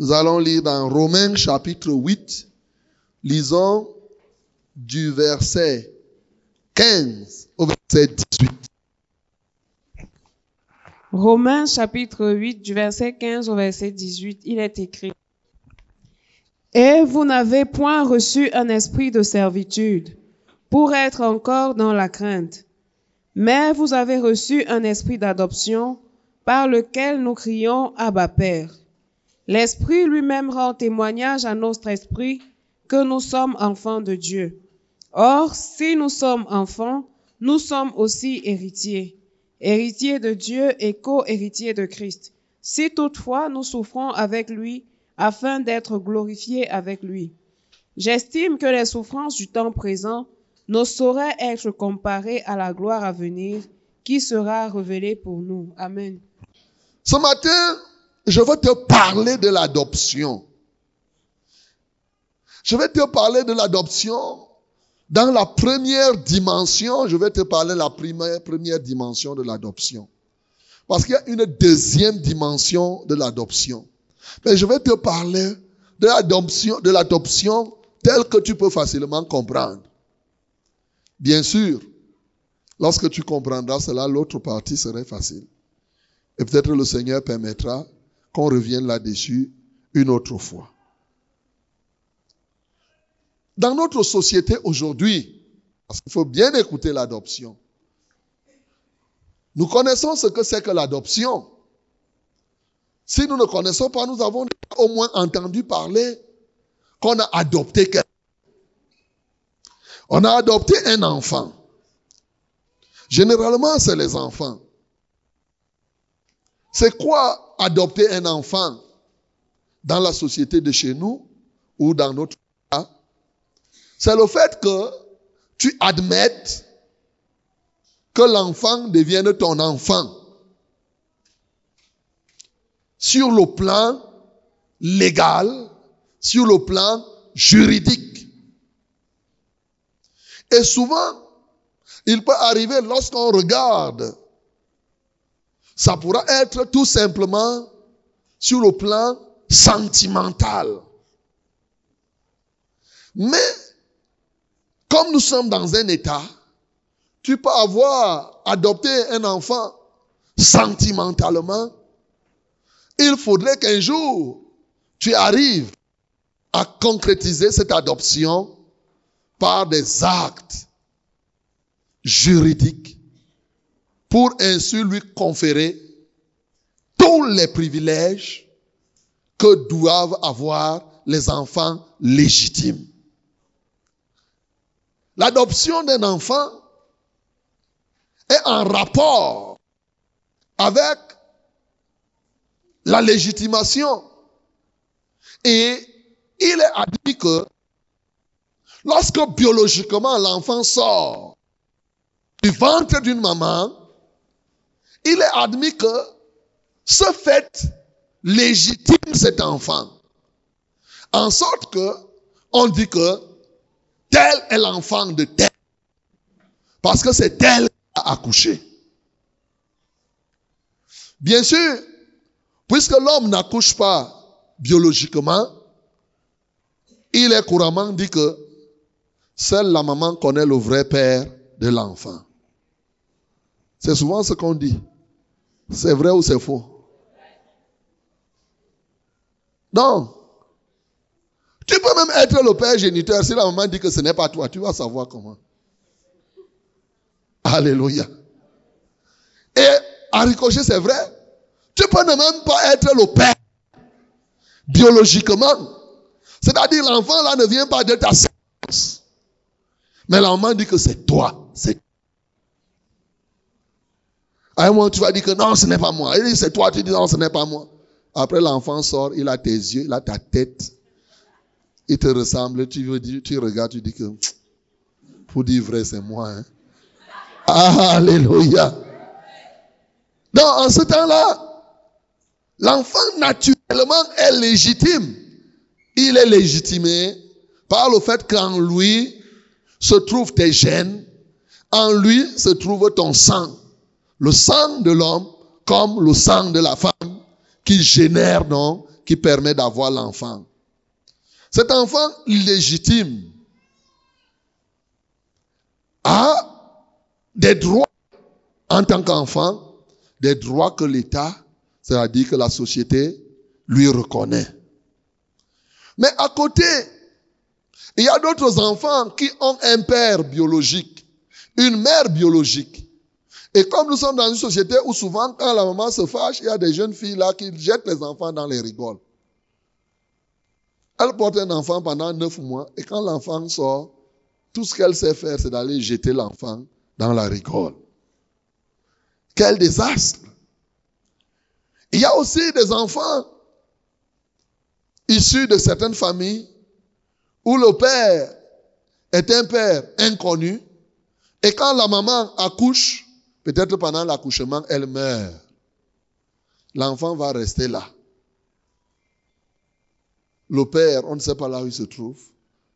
Nous allons lire dans Romains chapitre 8, lisons du verset 15 au verset 18. Romains chapitre 8 du verset 15 au verset 18, il est écrit. Et vous n'avez point reçu un esprit de servitude pour être encore dans la crainte, mais vous avez reçu un esprit d'adoption par lequel nous crions Abba Père. L'Esprit lui-même rend témoignage à notre esprit que nous sommes enfants de Dieu. Or, si nous sommes enfants, nous sommes aussi héritiers, héritiers de Dieu et co-héritiers de Christ. Si toutefois nous souffrons avec lui, afin d'être glorifiés avec lui. J'estime que les souffrances du temps présent ne sauraient être comparées à la gloire à venir qui sera révélée pour nous. Amen. Ce matin, je veux te parler de l'adoption. Je vais te parler de l'adoption dans la première dimension. Je vais te parler de la première, dimension de l'adoption. Parce qu'il y a une deuxième dimension de l'adoption. Mais je vais te parler de l'adoption, de l'adoption telle que tu peux facilement comprendre. Bien sûr, lorsque tu comprendras cela, l'autre partie serait facile. Et peut-être le Seigneur permettra qu'on revienne là-dessus une autre fois. Dans notre société aujourd'hui, parce qu'il faut bien écouter l'adoption, nous connaissons ce que c'est que l'adoption. Si nous ne connaissons pas, nous avons au moins entendu parler qu'on a adopté quelqu'un. On a adopté un enfant. Généralement, c'est les enfants. C'est quoi adopter un enfant dans la société de chez nous ou dans notre cas? C'est le fait que tu admettes que l'enfant devienne ton enfant sur le plan légal, sur le plan juridique. Et souvent, il peut arriver lorsqu'on regarde, ça pourra être tout simplement sur le plan sentimental. Mais, comme nous sommes dans un état, tu peux avoir adopté un enfant sentimentalement, il faudrait qu'un jour, tu arrives à concrétiser cette adoption par des actes juridiques pour ainsi lui conférer tous les privilèges que doivent avoir les enfants légitimes. L'adoption d'un enfant est en rapport avec la légitimation. Et il est admis que lorsque biologiquement l'enfant sort du ventre d'une maman, il est admis que ce fait légitime cet enfant. En sorte que on dit que tel est l'enfant de tel. Parce que c'est tel qui a accouché. Bien sûr, Puisque l'homme n'accouche pas biologiquement, il est couramment dit que seule la maman connaît le vrai père de l'enfant. C'est souvent ce qu'on dit. C'est vrai ou c'est faux? Non. Tu peux même être le père géniteur. Si la maman dit que ce n'est pas toi, tu vas savoir comment. Alléluia. Et à ricochet, c'est vrai. Tu peux ne même pas être le père biologiquement. C'est-à-dire l'enfant là ne vient pas de ta séance. Mais l'enfant dit que c'est toi. C'est à un moment, tu vas dire que non, ce n'est pas moi. Il dit c'est toi, tu dis non, ce n'est pas moi. Après, l'enfant sort, il a tes yeux, il a ta tête. Il te ressemble, tu, veux dire, tu regardes, tu dis que, pour dire vrai, c'est moi. Hein. Alléluia. Donc, en ce temps-là, L'enfant naturellement est légitime. Il est légitimé par le fait qu'en lui se trouvent tes gènes, en lui se trouve ton sang. Le sang de l'homme comme le sang de la femme qui génère donc, qui permet d'avoir l'enfant. Cet enfant légitime a des droits en tant qu'enfant, des droits que l'État, c'est-à-dire que la société, lui reconnaît. Mais à côté, il y a d'autres enfants qui ont un père biologique, une mère biologique. Et comme nous sommes dans une société où souvent, quand la maman se fâche, il y a des jeunes filles là qui jettent les enfants dans les rigoles. Elle porte un enfant pendant neuf mois et quand l'enfant sort, tout ce qu'elle sait faire, c'est d'aller jeter l'enfant dans la rigole. Quel désastre. Il y a aussi des enfants issus de certaines familles où le père est un père inconnu et quand la maman accouche, peut-être pendant l'accouchement, elle meurt. L'enfant va rester là. Le père, on ne sait pas là où il se trouve.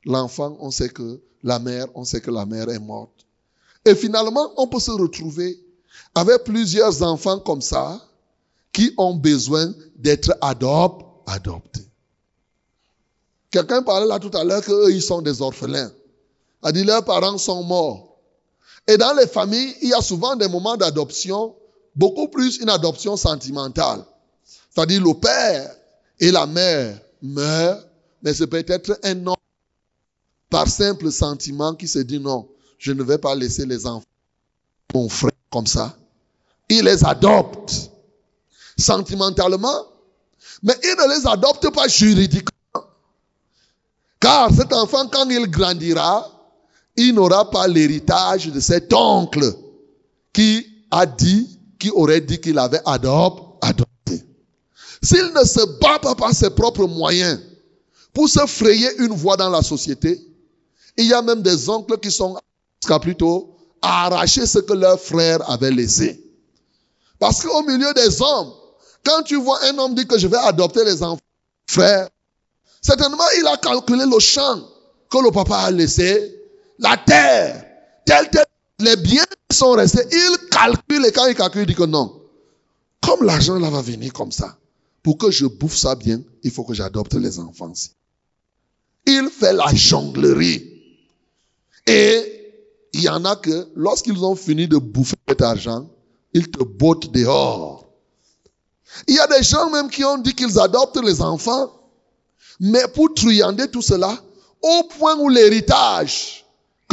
L'enfant, on sait que la mère, on sait que la mère est morte. Et finalement, on peut se retrouver avec plusieurs enfants comme ça qui ont besoin d'être adoptés. Quelqu'un parlait là tout à l'heure qu'eux, ils sont des orphelins. A dit leurs parents sont morts. Et dans les familles, il y a souvent des moments d'adoption, beaucoup plus une adoption sentimentale. C'est-à-dire le père et la mère meurent, mais c'est peut-être un homme par simple sentiment qui se dit non, je ne vais pas laisser les enfants, mon frère, comme ça. Il les adopte sentimentalement, mais il ne les adopte pas juridiquement. Car cet enfant, quand il grandira, il n'aura pas l'héritage de cet oncle qui a dit, qui aurait dit qu'il avait adopté. S'il ne se bat pas par ses propres moyens pour se frayer une voie dans la société, il y a même des oncles qui sont plutôt à arracher ce que leur frère avait laissé. Parce qu'au milieu des hommes, quand tu vois un homme dire que je vais adopter les enfants, frère, certainement il a calculé le champ que le papa a laissé, la terre, tel, tel, les biens sont restés. Il calcule et quand il calcule, il dit que non. Comme l'argent là va venir comme ça, pour que je bouffe ça bien, il faut que j'adopte les enfants. Il fait la jonglerie. Et il y en a que, lorsqu'ils ont fini de bouffer cet argent, ils te bottent dehors. Il y a des gens même qui ont dit qu'ils adoptent les enfants, mais pour truander tout cela, au point où l'héritage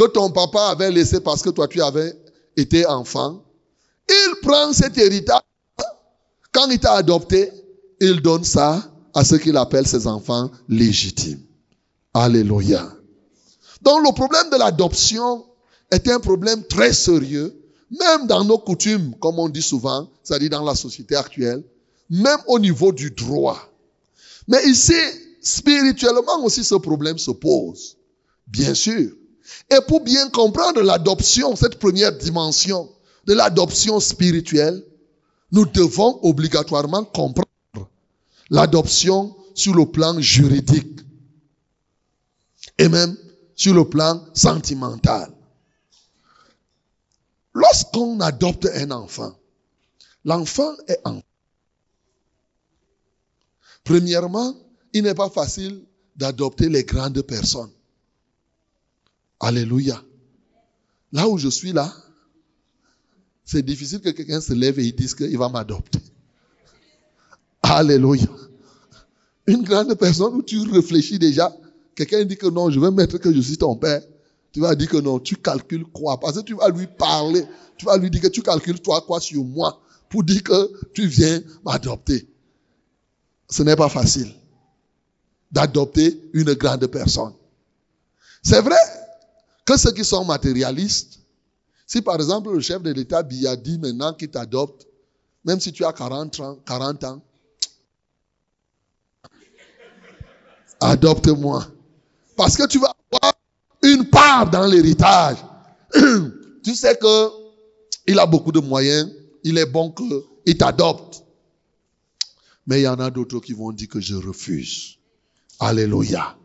que ton papa avait laissé parce que toi tu avais été enfant, il prend cet héritage. Quand il t'a adopté, il donne ça à ce qu'il appelle ses enfants légitimes. Alléluia. Donc le problème de l'adoption est un problème très sérieux, même dans nos coutumes, comme on dit souvent, c'est-à-dire dans la société actuelle, même au niveau du droit. Mais ici, spirituellement aussi, ce problème se pose. Bien sûr. Et pour bien comprendre l'adoption, cette première dimension de l'adoption spirituelle, nous devons obligatoirement comprendre l'adoption sur le plan juridique et même sur le plan sentimental. Lorsqu'on adopte un enfant, l'enfant est enfant. Premièrement, il n'est pas facile d'adopter les grandes personnes. Alléluia. Là où je suis là, c'est difficile que quelqu'un se lève et il dise qu'il va m'adopter. Alléluia. Une grande personne où tu réfléchis déjà, Quelqu'un dit que non, je vais mettre que je suis ton père. Tu vas dire que non, tu calcules quoi? Parce que tu vas lui parler. Tu vas lui dire que tu calcules toi quoi sur moi pour dire que tu viens m'adopter. Ce n'est pas facile d'adopter une grande personne. C'est vrai que ceux qui sont matérialistes, si par exemple le chef de l'État dit maintenant qu'il t'adopte, même si tu as 40 ans, 40 ans, adopte-moi. Parce que tu vas avoir une part dans l'héritage. tu sais que il a beaucoup de moyens. Il est bon qu'il t'adopte. Mais il y en a d'autres qui vont dire que je refuse. Alléluia.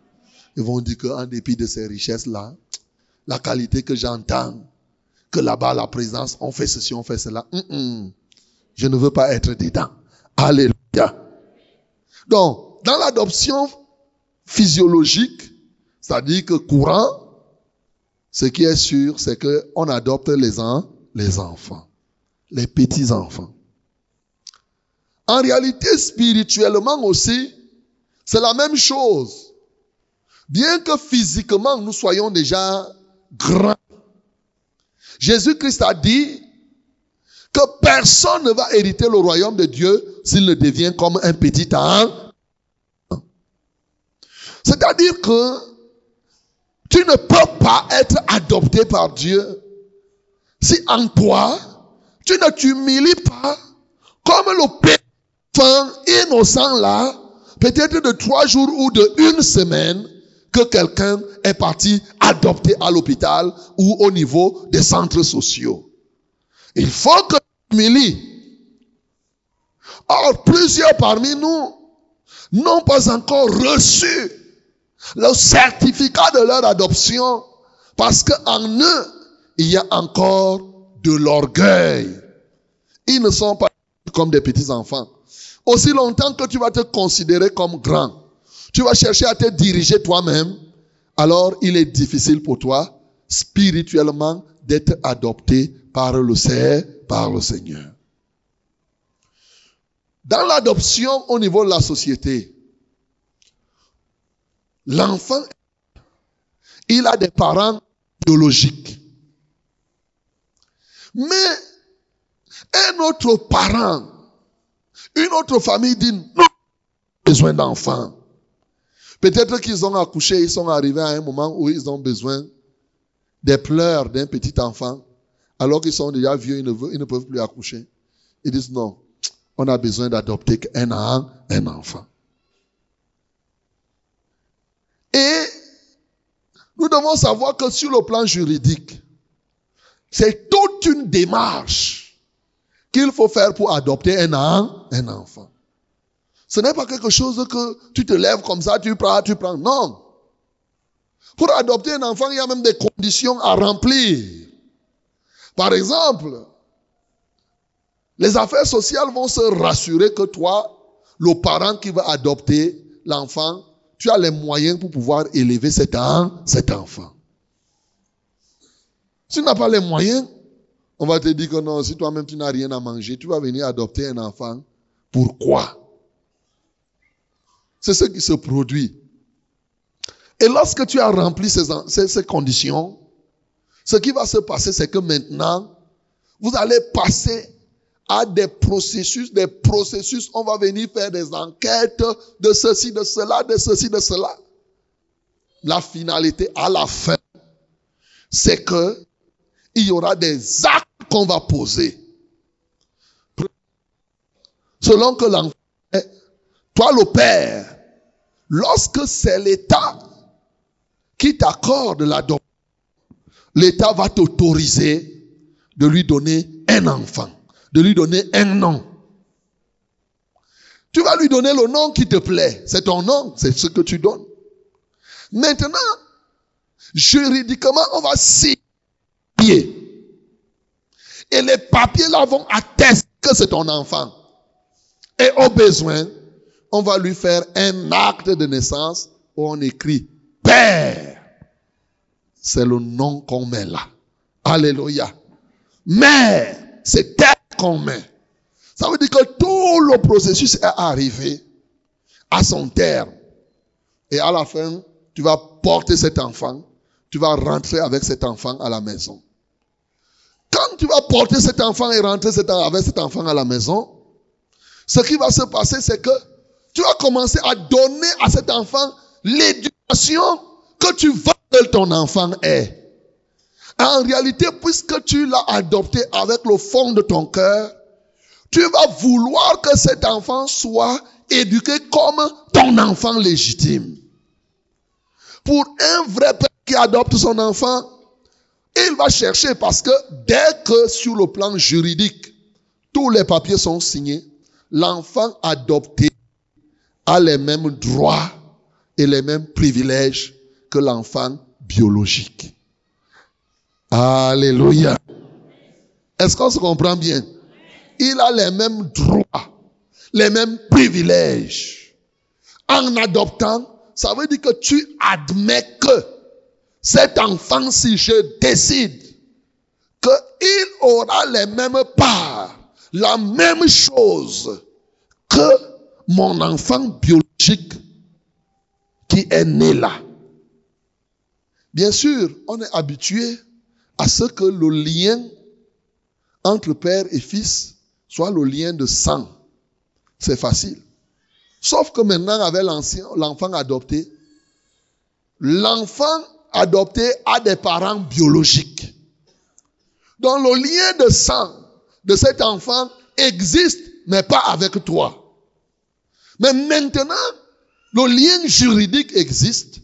Ils vont dire qu'en dépit de ces richesses-là, la qualité que j'entends, que là-bas, la présence, on fait ceci, on fait cela. je ne veux pas être dedans. Alléluia. Donc, dans l'adoption physiologique, c'est-à-dire que courant, ce qui est sûr, c'est qu'on adopte les, les enfants, les petits-enfants. En réalité, spirituellement aussi, c'est la même chose. Bien que physiquement nous soyons déjà grands, Jésus-Christ a dit que personne ne va hériter le royaume de Dieu s'il ne devient comme un petit enfant. C'est-à-dire que tu ne peux pas être adopté par Dieu si en toi, tu ne t'humilies pas comme le père innocent là, peut-être de trois jours ou de une semaine, que quelqu'un est parti adopter à l'hôpital ou au niveau des centres sociaux. Il faut que tu. Or, plusieurs parmi nous n'ont pas encore reçu le certificat de leur adoption parce qu'en eux, il y a encore de l'orgueil. Ils ne sont pas comme des petits enfants. Aussi longtemps que tu vas te considérer comme grand, tu vas chercher à te diriger toi-même, alors il est difficile pour toi, spirituellement, d'être adopté par le par le Seigneur. Dans l'adoption au niveau de la société, l'enfant, il a des parents biologiques. Mais un autre parent une autre famille dit non, besoin d'enfants. Peut-être qu'ils ont accouché, ils sont arrivés à un moment où ils ont besoin des pleurs d'un petit enfant, alors qu'ils sont déjà vieux, ils ne, peuvent plus accoucher. Ils disent non, on a besoin d'adopter un, un enfant. Et nous devons savoir que sur le plan juridique, c'est toute une démarche qu'il faut faire pour adopter un, un enfant. Ce n'est pas quelque chose que tu te lèves comme ça, tu prends, tu prends. Non. Pour adopter un enfant, il y a même des conditions à remplir. Par exemple, les affaires sociales vont se rassurer que toi, le parent qui va adopter l'enfant, tu as les moyens pour pouvoir élever cet, cet enfant. Si tu n'as pas les moyens, on va te dire que non, si toi-même tu n'as rien à manger, tu vas venir adopter un enfant. Pourquoi? C'est ce qui se produit. Et lorsque tu as rempli ces, conditions, ce qui va se passer, c'est que maintenant, vous allez passer à des processus, des processus, on va venir faire des enquêtes de ceci, de cela, de ceci, de cela. La finalité à la fin, c'est que il y aura des actes qu'on va poser. Selon que l'enfant, toi le père, lorsque c'est l'État qui t'accorde l'adoption, l'État va t'autoriser de lui donner un enfant, de lui donner un nom. Tu vas lui donner le nom qui te plaît. C'est ton nom, c'est ce que tu donnes. Maintenant, juridiquement, on va signer et les papiers là vont attester que c'est ton enfant. Et au besoin, on va lui faire un acte de naissance où on écrit Père. C'est le nom qu'on met là. Alléluia. Mère, c'est terre qu'on met. Ça veut dire que tout le processus est arrivé à son terme. Et à la fin, tu vas porter cet enfant, tu vas rentrer avec cet enfant à la maison. Quand tu vas porter cet enfant et rentrer avec cet enfant à la maison, ce qui va se passer, c'est que tu vas commencer à donner à cet enfant l'éducation que tu veux que ton enfant ait. En réalité, puisque tu l'as adopté avec le fond de ton cœur, tu vas vouloir que cet enfant soit éduqué comme ton enfant légitime. Pour un vrai père qui adopte son enfant, il va chercher parce que dès que sur le plan juridique, tous les papiers sont signés, l'enfant adopté a les mêmes droits et les mêmes privilèges que l'enfant biologique. Alléluia. Est-ce qu'on se comprend bien? Il a les mêmes droits, les mêmes privilèges. En adoptant, ça veut dire que tu admets que cet enfant, si je décide qu'il aura les mêmes parts, la même chose que mon enfant biologique qui est né là. Bien sûr, on est habitué à ce que le lien entre père et fils soit le lien de sang. C'est facile. Sauf que maintenant, avec l'enfant adopté, l'enfant adopté a des parents biologiques. Donc le lien de sang de cet enfant existe, mais pas avec toi. Mais maintenant, le lien juridique existe.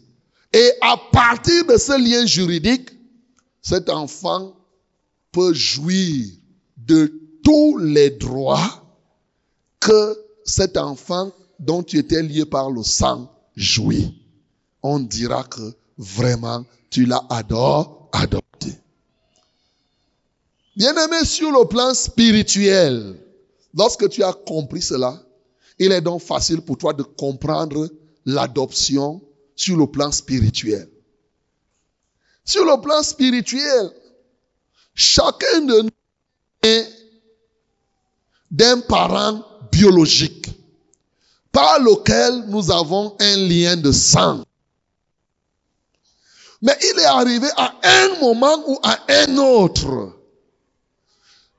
Et à partir de ce lien juridique, cet enfant peut jouir de tous les droits que cet enfant dont tu étais lié par le sang jouit. On dira que vraiment tu l'as adopté. Bien-aimé sur le plan spirituel, lorsque tu as compris cela, il est donc facile pour toi de comprendre l'adoption sur le plan spirituel. Sur le plan spirituel, chacun de nous est d'un parent biologique par lequel nous avons un lien de sang. Mais il est arrivé à un moment ou à un autre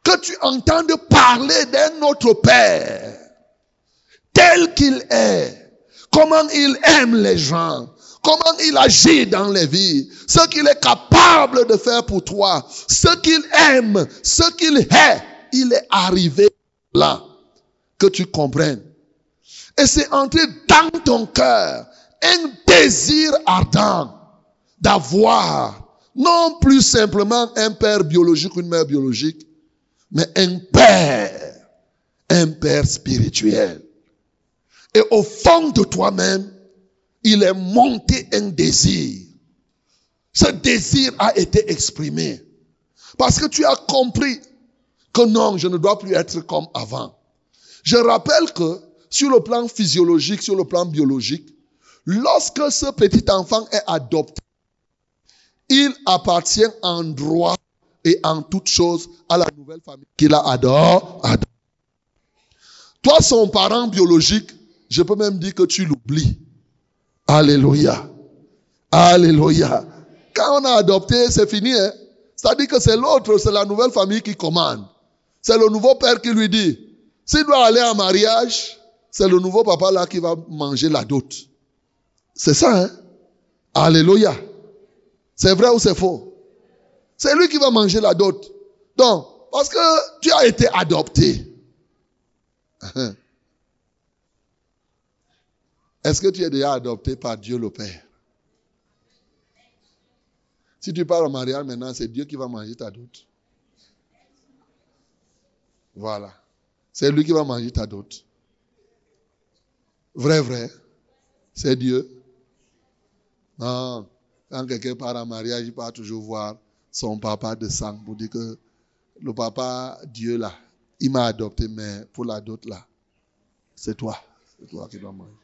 que tu entendes parler d'un autre Père tel qu'il est, comment il aime les gens, comment il agit dans les vies, ce qu'il est capable de faire pour toi, ce qu'il aime, ce qu'il est, il est arrivé là, que tu comprennes. Et c'est entré dans ton cœur un désir ardent d'avoir non plus simplement un père biologique ou une mère biologique, mais un père, un père spirituel. Et au fond de toi-même, il est monté un désir. Ce désir a été exprimé. Parce que tu as compris que non, je ne dois plus être comme avant. Je rappelle que sur le plan physiologique, sur le plan biologique, lorsque ce petit enfant est adopté, il appartient en droit et en toute chose à la nouvelle famille qu'il a adore. Toi, son parent biologique, je peux même dire que tu l'oublies. Alléluia. Alléluia. Quand on a adopté, c'est fini. Hein? Dit que c'est l'autre, c'est la nouvelle famille qui commande. C'est le nouveau père qui lui dit, s'il doit aller en mariage, c'est le nouveau papa là qui va manger la dot. C'est ça, hein? Alléluia. C'est vrai ou c'est faux? C'est lui qui va manger la dot. Donc, parce que tu as été adopté. Est-ce que tu es déjà adopté par Dieu le Père? Si tu pars au mariage maintenant, c'est Dieu qui va manger ta dot. Voilà. C'est lui qui va manger ta dot. Vrai, vrai. C'est Dieu. Non. Quand quelqu'un part en mariage, il part toujours voir son papa de sang pour dire que le papa, Dieu là, il m'a adopté, mais pour la dot là, c'est toi. C'est toi qui dois manger.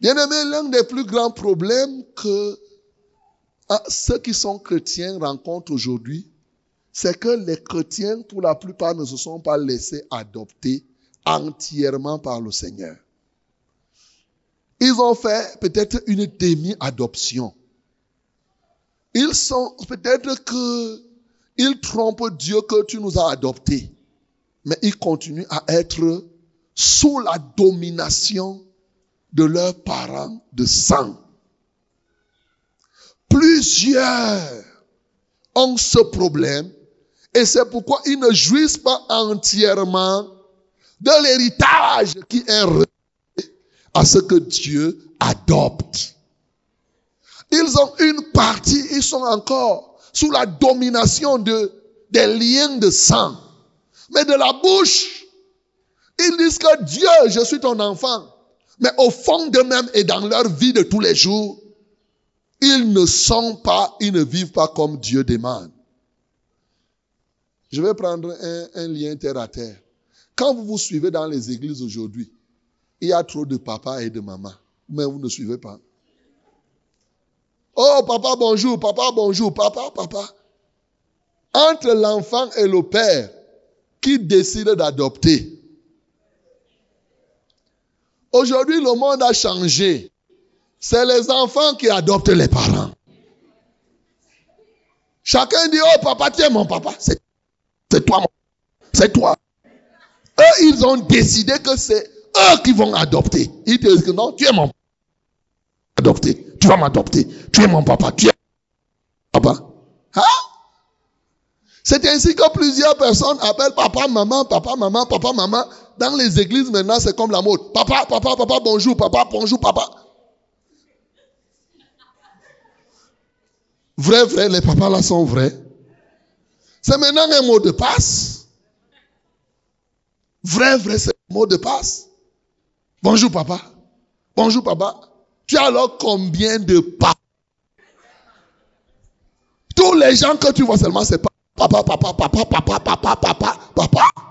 Bien aimé, l'un des plus grands problèmes que ah, ceux qui sont chrétiens rencontrent aujourd'hui, c'est que les chrétiens, pour la plupart, ne se sont pas laissés adopter entièrement par le Seigneur. Ils ont fait peut-être une demi-adoption. Ils sont peut-être que ils trompent Dieu que tu nous as adoptés, mais ils continuent à être sous la domination de leurs parents de sang. Plusieurs ont ce problème et c'est pourquoi ils ne jouissent pas entièrement de l'héritage qui est relié à ce que Dieu adopte. Ils ont une partie, ils sont encore sous la domination de, des liens de sang. Mais de la bouche, ils disent que Dieu, je suis ton enfant. Mais au fond d'eux-mêmes et dans leur vie de tous les jours, ils ne sont pas, ils ne vivent pas comme Dieu demande. Je vais prendre un, lien terre à terre. Quand vous vous suivez dans les églises aujourd'hui, Il y a trop de papa et de maman. Mais vous ne suivez pas. Oh, papa, bonjour, papa, bonjour, papa, papa. Entre l'enfant et le père, qui décide d'adopter Aujourd'hui, le monde a changé. C'est les enfants qui adoptent les parents. Chacun dit, oh papa, tu es mon papa. C'est toi, c'est toi. Eux, ils ont décidé que c'est eux qui vont adopter. Ils disent non, tu es mon papa. Adopter. Tu vas m'adopter. Tu es mon papa. Tu es mon papa. Hein? C'est ainsi que plusieurs personnes appellent papa, maman, papa, maman, papa, maman. Dans les églises maintenant, c'est comme la mode. Papa, papa, papa, bonjour, papa, bonjour, papa. Vrai, vrai, les papas là sont vrais. C'est maintenant un mot de passe. Vrai, vrai, c'est un mot de passe. Bonjour papa. Bonjour papa. Tu as alors combien de papas Tous les gens que tu vois seulement, c'est papa, papa, papa, papa, papa, papa, papa.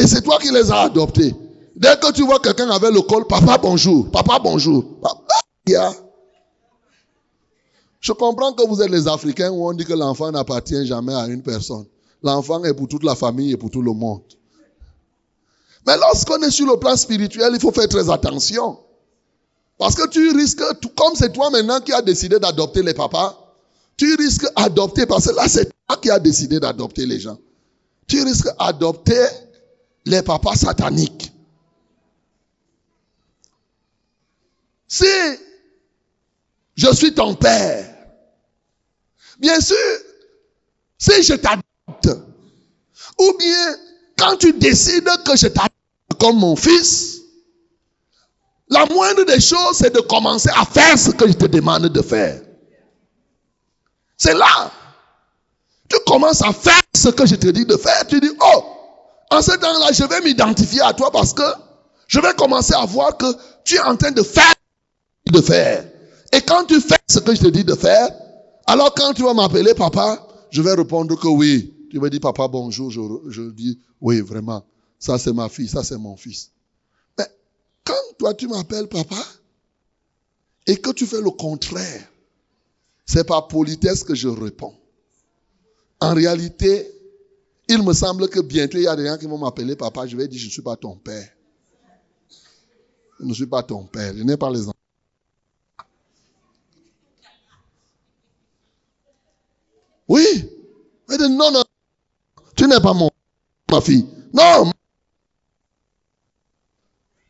Et c'est toi qui les as adoptés. Dès que tu vois quelqu'un avec le col, papa bonjour, papa bonjour. Papa, Je comprends que vous êtes les Africains où on dit que l'enfant n'appartient jamais à une personne. L'enfant est pour toute la famille et pour tout le monde. Mais lorsqu'on est sur le plan spirituel, il faut faire très attention. Parce que tu risques, comme c'est toi maintenant qui as décidé d'adopter les papas, tu risques d'adopter, parce que là c'est toi qui as décidé d'adopter les gens. Tu risques d'adopter les papas sataniques. Si je suis ton père, bien sûr, si je t'adopte, ou bien quand tu décides que je t'adopte comme mon fils, la moindre des choses, c'est de commencer à faire ce que je te demande de faire. C'est là. Tu commences à faire ce que je te dis de faire. Tu dis, oh, en ce temps-là, je vais m'identifier à toi parce que je vais commencer à voir que tu es en train de faire de faire. Et quand tu fais ce que je te dis de faire, alors quand tu vas m'appeler papa, je vais répondre que oui. Tu me dis papa bonjour, je, je dis oui vraiment. Ça c'est ma fille, ça c'est mon fils. Mais quand toi tu m'appelles papa et que tu fais le contraire, c'est par politesse que je réponds. En réalité, il me semble que bientôt, il y a des gens qui vont m'appeler papa. Je vais dire, je ne suis pas ton père. Je ne suis pas ton père. Je n'ai pas les enfants. Oui. Mais non, non. Tu n'es pas mon, ma fille. Non.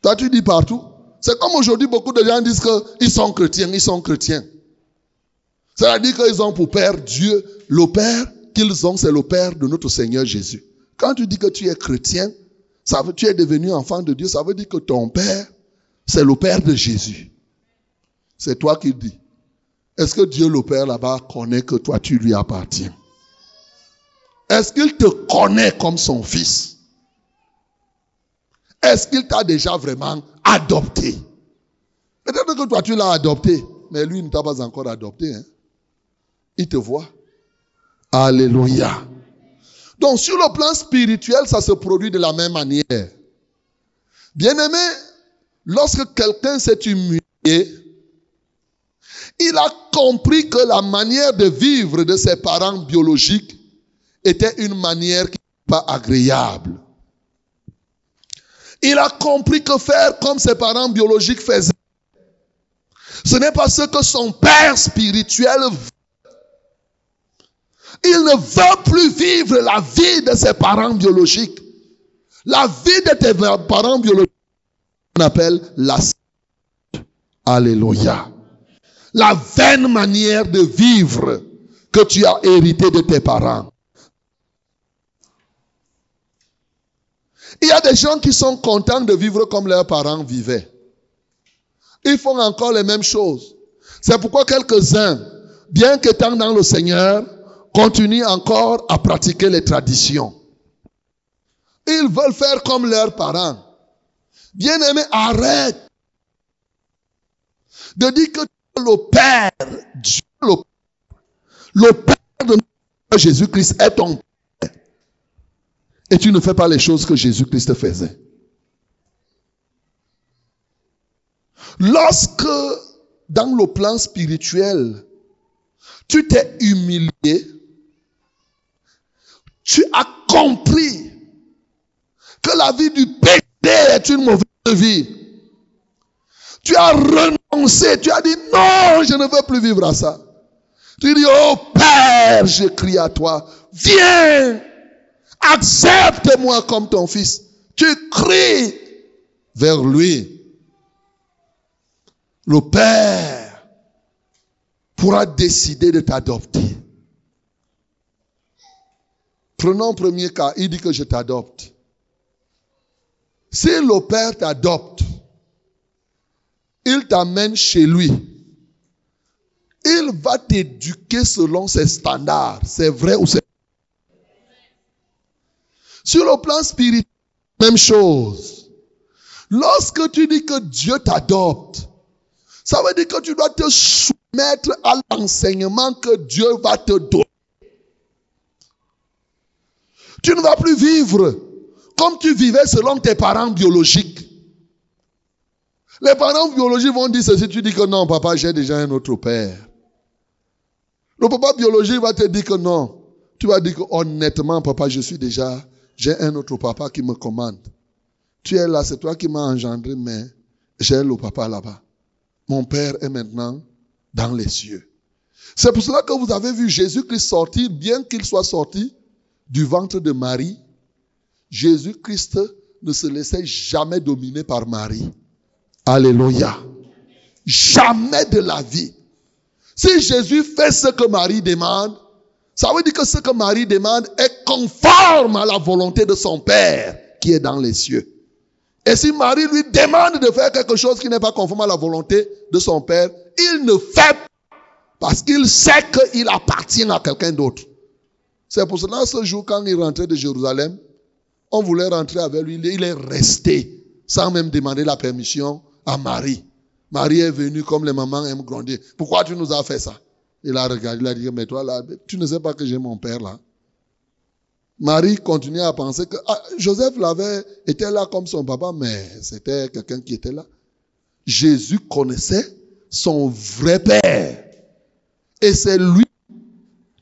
Toi, tu dis partout. C'est comme aujourd'hui, beaucoup de gens disent qu'ils sont chrétiens, ils sont chrétiens. C'est-à-dire qu'ils ont pour père Dieu, le Père, qu'ils ont, c'est le Père de notre Seigneur Jésus. Quand tu dis que tu es chrétien, ça veut, tu es devenu enfant de Dieu, ça veut dire que ton Père, c'est le Père de Jésus. C'est toi qui dis. Est-ce que Dieu le Père là-bas connaît que toi tu lui appartiens? Est-ce qu'il te connaît comme son fils? Est-ce qu'il t'a déjà vraiment adopté? Peut-être que toi tu l'as adopté, mais lui ne t'a pas encore adopté. Hein? Il te voit. Alléluia. Donc sur le plan spirituel, ça se produit de la même manière. Bien-aimé, lorsque quelqu'un s'est humilié, il a compris que la manière de vivre de ses parents biologiques était une manière qui n'est pas agréable. Il a compris que faire comme ses parents biologiques faisaient, ce n'est pas ce que son père spirituel il ne veut plus vivre la vie de ses parents biologiques. La vie de tes parents biologiques, on appelle la Alléluia. La vaine manière de vivre que tu as hérité de tes parents. Il y a des gens qui sont contents de vivre comme leurs parents vivaient. Ils font encore les mêmes choses. C'est pourquoi quelques-uns, bien qu'étant dans le Seigneur, continuent encore à pratiquer les traditions. Ils veulent faire comme leurs parents. Bien-aimé, arrête de dire que le Père, Dieu le, le Père de Jésus-Christ est ton Père. Et tu ne fais pas les choses que Jésus-Christ faisait. Lorsque, dans le plan spirituel, tu t'es humilié, tu as compris que la vie du péché est une mauvaise vie. Tu as renoncé, tu as dit non, je ne veux plus vivre à ça. Tu dis, oh Père, je crie à toi, viens, accepte-moi comme ton fils. Tu cries vers lui. Le Père pourra décider de t'adopter. Prenons premier cas, il dit que je t'adopte. Si le Père t'adopte, il t'amène chez lui. Il va t'éduquer selon ses standards. C'est vrai ou c'est Sur le plan spirituel, même chose. Lorsque tu dis que Dieu t'adopte, ça veut dire que tu dois te soumettre à l'enseignement que Dieu va te donner. Tu ne vas plus vivre comme tu vivais selon tes parents biologiques. Les parents biologiques vont dire ceci, tu dis que non, papa, j'ai déjà un autre père. Le papa biologique va te dire que non. Tu vas dire que honnêtement, papa, je suis déjà, j'ai un autre papa qui me commande. Tu es là, c'est toi qui m'as engendré, mais j'ai le papa là-bas. Mon père est maintenant dans les cieux. C'est pour cela que vous avez vu Jésus-Christ sortir, bien qu'il soit sorti du ventre de Marie, Jésus-Christ ne se laissait jamais dominer par Marie. Alléluia. Jamais de la vie. Si Jésus fait ce que Marie demande, ça veut dire que ce que Marie demande est conforme à la volonté de son Père qui est dans les cieux. Et si Marie lui demande de faire quelque chose qui n'est pas conforme à la volonté de son Père, il ne fait pas parce qu'il sait qu'il appartient à quelqu'un d'autre. C'est pour cela, ce jour, quand il rentrait de Jérusalem, on voulait rentrer avec lui, il est resté sans même demander la permission à Marie. Marie est venue comme les mamans aiment grandir. Pourquoi tu nous as fait ça? Il a regardé, il a dit, mais toi là, tu ne sais pas que j'ai mon père là. Marie continuait à penser que ah, Joseph l'avait, était là comme son papa, mais c'était quelqu'un qui était là. Jésus connaissait son vrai père. Et c'est lui,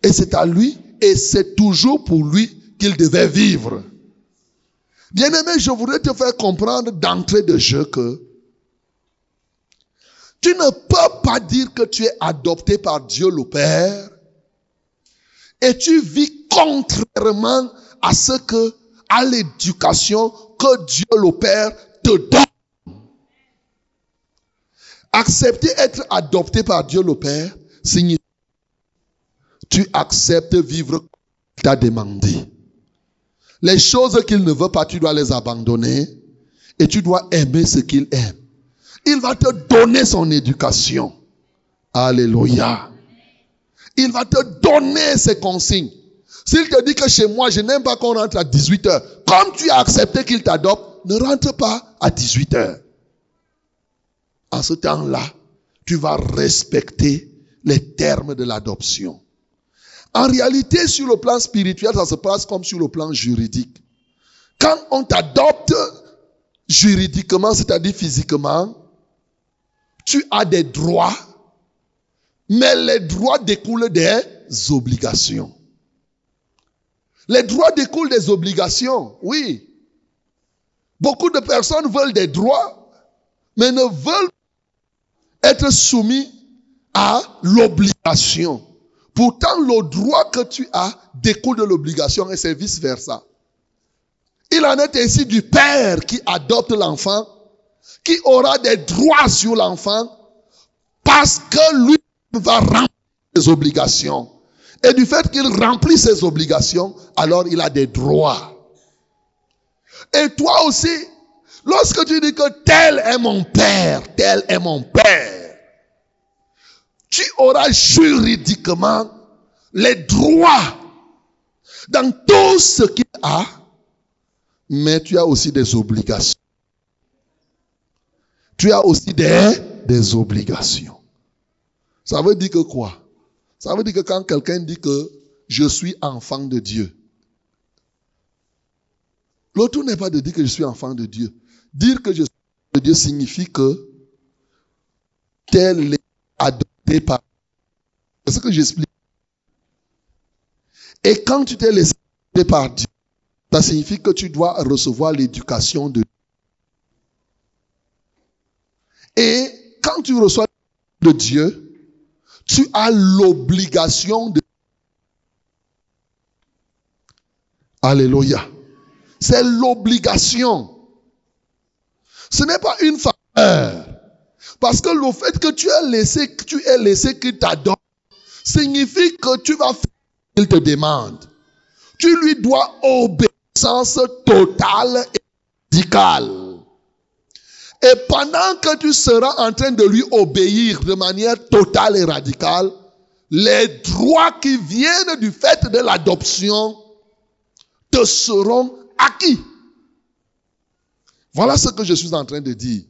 et c'est à lui, et c'est toujours pour lui qu'il devait vivre. Bien-aimé, je voudrais te faire comprendre d'entrée de jeu que tu ne peux pas dire que tu es adopté par Dieu le Père et tu vis contrairement à ce que, à l'éducation que Dieu le Père te donne. Accepter être adopté par Dieu le Père signifie tu acceptes vivre t'a demandé. Les choses qu'il ne veut pas, tu dois les abandonner et tu dois aimer ce qu'il aime. Il va te donner son éducation. Alléluia. Il va te donner ses consignes. S'il te dit que chez moi, je n'aime pas qu'on rentre à 18 heures, comme tu as accepté qu'il t'adopte, ne rentre pas à 18 heures. En ce temps-là, tu vas respecter les termes de l'adoption. En réalité, sur le plan spirituel, ça se passe comme sur le plan juridique. Quand on t'adopte juridiquement, c'est-à-dire physiquement, tu as des droits, mais les droits découlent des obligations. Les droits découlent des obligations, oui. Beaucoup de personnes veulent des droits, mais ne veulent être soumis à l'obligation. Pourtant, le droit que tu as découle de l'obligation et c'est vice-versa. Il en est ainsi du père qui adopte l'enfant, qui aura des droits sur l'enfant, parce que lui va remplir ses obligations. Et du fait qu'il remplit ses obligations, alors il a des droits. Et toi aussi, lorsque tu dis que tel est mon père, tel est mon père, tu auras juridiquement les droits dans tout ce qu'il a, mais tu as aussi des obligations. Tu as aussi des, des obligations. Ça veut dire que quoi? Ça veut dire que quand quelqu'un dit que je suis enfant de Dieu, l'autre n'est pas de dire que je suis enfant de Dieu. Dire que je suis enfant de Dieu signifie que t'es adopté par. C'est ce que j'explique. Et quand tu t'es laissé par Dieu, ça signifie que tu dois recevoir l'éducation de Dieu. Et quand tu reçois de Dieu, tu as l'obligation de... Alléluia. C'est l'obligation. Ce n'est pas une faveur. Parce que le fait que tu aies laissé, que tu laissé qu'il t'adore, signifie que tu vas faire ce qu'il te demande. Tu lui dois obéissance totale et radicale. Et pendant que tu seras en train de lui obéir de manière totale et radicale, les droits qui viennent du fait de l'adoption te seront acquis. Voilà ce que je suis en train de dire.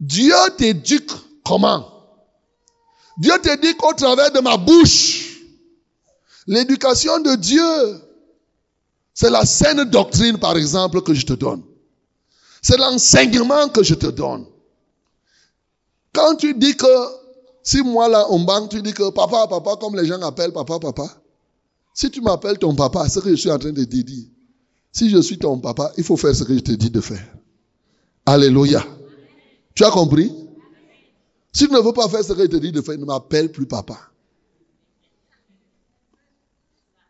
Dieu t'éduque comment? Dieu t'éduque au travers de ma bouche. L'éducation de Dieu, c'est la saine doctrine, par exemple, que je te donne. C'est l'enseignement que je te donne. Quand tu dis que, si moi là, on banque, tu dis que papa, papa, comme les gens appellent papa, papa. Si tu m'appelles ton papa, ce que je suis en train de te dire. Si je suis ton papa, il faut faire ce que je te dis de faire. Alléluia. Tu as compris? Si tu ne veux pas faire ce que je te dis de faire, ne m'appelle plus papa.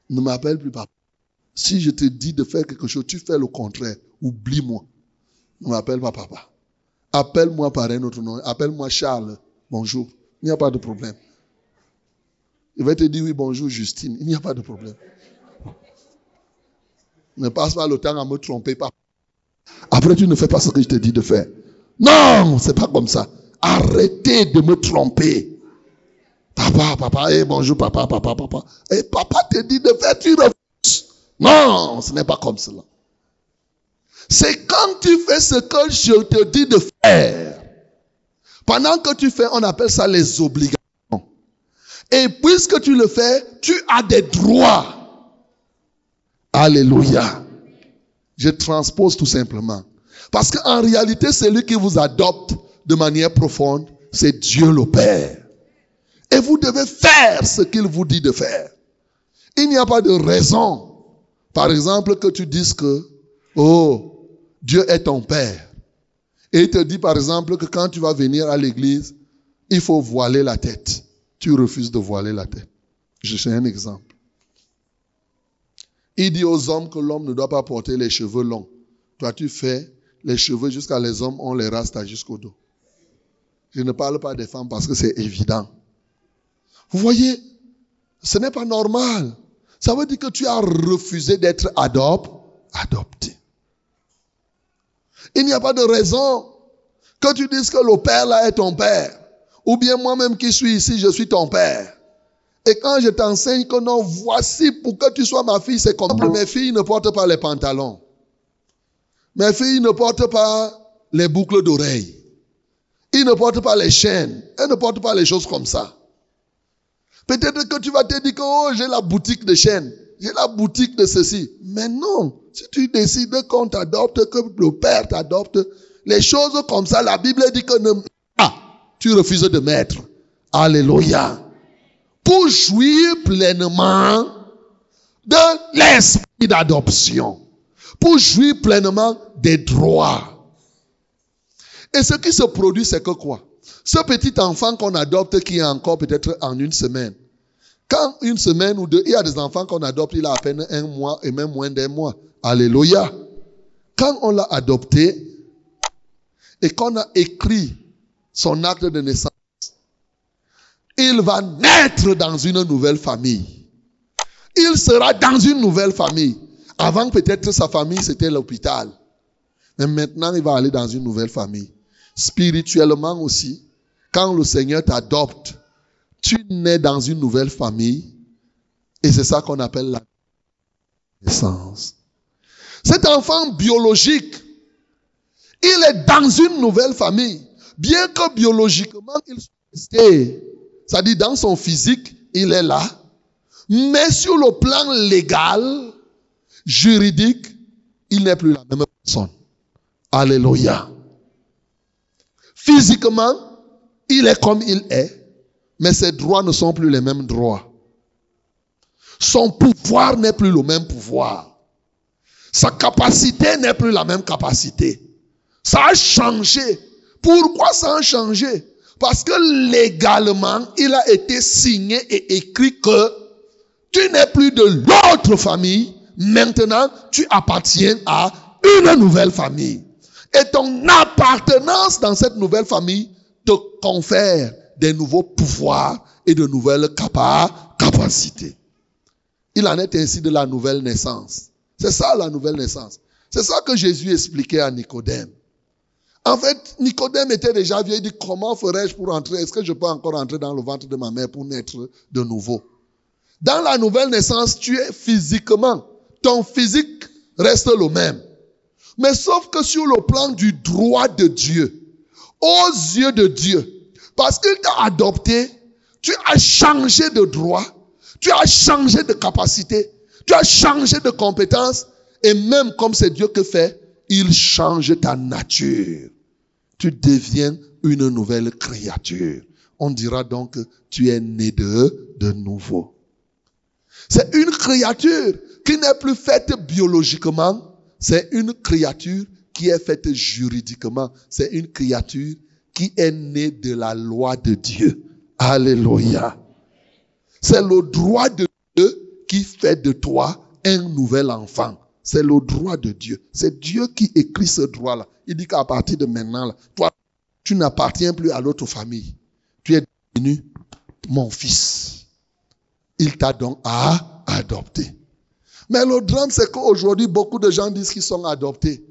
Ne m'appelle plus papa. Si je te dis de faire quelque chose, tu fais le contraire. Oublie-moi. Ne m'appelle pas papa. Appelle-moi par un autre nom. Appelle-moi Charles. Bonjour. Il n'y a pas de problème. Il va te dire oui, bonjour Justine. Il n'y a pas de problème. Ne passe pas le temps à me tromper. Pas. Après, tu ne fais pas ce que je te dis de faire. Non, c'est pas comme ça. Arrêtez de me tromper. Papa, papa, eh, bonjour papa, papa, papa. Et eh, papa te dit de faire, tu refuses. Non, ce n'est pas comme cela. C'est quand tu fais ce que je te dis de faire. Pendant que tu fais, on appelle ça les obligations. Et puisque tu le fais, tu as des droits. Alléluia. Je transpose tout simplement. Parce qu'en réalité, celui qui vous adopte de manière profonde, c'est Dieu le Père. Et vous devez faire ce qu'il vous dit de faire. Il n'y a pas de raison, par exemple, que tu dises que, oh, Dieu est ton Père. Et il te dit par exemple que quand tu vas venir à l'église, il faut voiler la tête. Tu refuses de voiler la tête. Je fais un exemple. Il dit aux hommes que l'homme ne doit pas porter les cheveux longs. Toi, tu fais les cheveux jusqu'à les hommes, on les rasta jusqu'au dos. Je ne parle pas des femmes parce que c'est évident. Vous voyez, ce n'est pas normal. Ça veut dire que tu as refusé d'être adopté. Il n'y a pas de raison que tu dises que le père là est ton père. Ou bien moi-même qui suis ici, je suis ton père. Et quand je t'enseigne que non, voici pour que tu sois ma fille, c'est comme mes filles ne portent pas les pantalons. Mes filles ne portent pas les boucles d'oreilles. Ils ne portent pas les chaînes. Elles ne portent pas les choses comme ça. Peut-être que tu vas te dire que oh, j'ai la boutique de chaînes. J'ai la boutique de ceci. Mais non. Si tu décides qu'on t'adopte, que le Père t'adopte, les choses comme ça, la Bible dit que tu refuses de mettre. Alléluia. Pour jouir pleinement de l'esprit d'adoption. Pour jouir pleinement des droits. Et ce qui se produit, c'est que quoi? Ce petit enfant qu'on adopte qui est encore peut-être en une semaine. Quand une semaine ou deux, il y a des enfants qu'on adopte, il a à peine un mois et même moins d'un mois. Alléluia. Quand on l'a adopté et qu'on a écrit son acte de naissance, il va naître dans une nouvelle famille. Il sera dans une nouvelle famille. Avant, peut-être sa famille, c'était l'hôpital. Mais maintenant, il va aller dans une nouvelle famille. Spirituellement aussi, quand le Seigneur t'adopte, tu nais dans une nouvelle famille. Et c'est ça qu'on appelle la naissance. Cet enfant biologique, il est dans une nouvelle famille. Bien que biologiquement, il soit resté, c'est-à-dire dans son physique, il est là. Mais sur le plan légal, juridique, il n'est plus la même personne. Alléluia. Physiquement, il est comme il est, mais ses droits ne sont plus les mêmes droits. Son pouvoir n'est plus le même pouvoir. Sa capacité n'est plus la même capacité. Ça a changé. Pourquoi ça a changé? Parce que légalement, il a été signé et écrit que tu n'es plus de l'autre famille. Maintenant, tu appartiens à une nouvelle famille. Et ton appartenance dans cette nouvelle famille te confère des nouveaux pouvoirs et de nouvelles capacités. Il en est ainsi de la nouvelle naissance. C'est ça la nouvelle naissance. C'est ça que Jésus expliquait à Nicodème. En fait, Nicodème était déjà vieux. Il dit, comment ferais-je pour entrer? Est-ce que je peux encore entrer dans le ventre de ma mère pour naître de nouveau? Dans la nouvelle naissance, tu es physiquement. Ton physique reste le même. Mais sauf que sur le plan du droit de Dieu, aux yeux de Dieu, parce qu'il t'a adopté, tu as changé de droit, tu as changé de capacité, tu as changé de compétence, et même comme c'est Dieu que fait, il change ta nature. Tu deviens une nouvelle créature. On dira donc tu es né de, de nouveau. C'est une créature qui n'est plus faite biologiquement, c'est une créature qui est faite juridiquement. C'est une créature qui est née de la loi de Dieu. Alléluia. C'est le droit de Dieu qui fait de toi un nouvel enfant. C'est le droit de Dieu. C'est Dieu qui écrit ce droit-là. Il dit qu'à partir de maintenant, toi, tu n'appartiens plus à l'autre famille. Tu es devenu mon fils. Il t'a donc adopté. Mais le drame, c'est qu'aujourd'hui, beaucoup de gens disent qu'ils sont adoptés.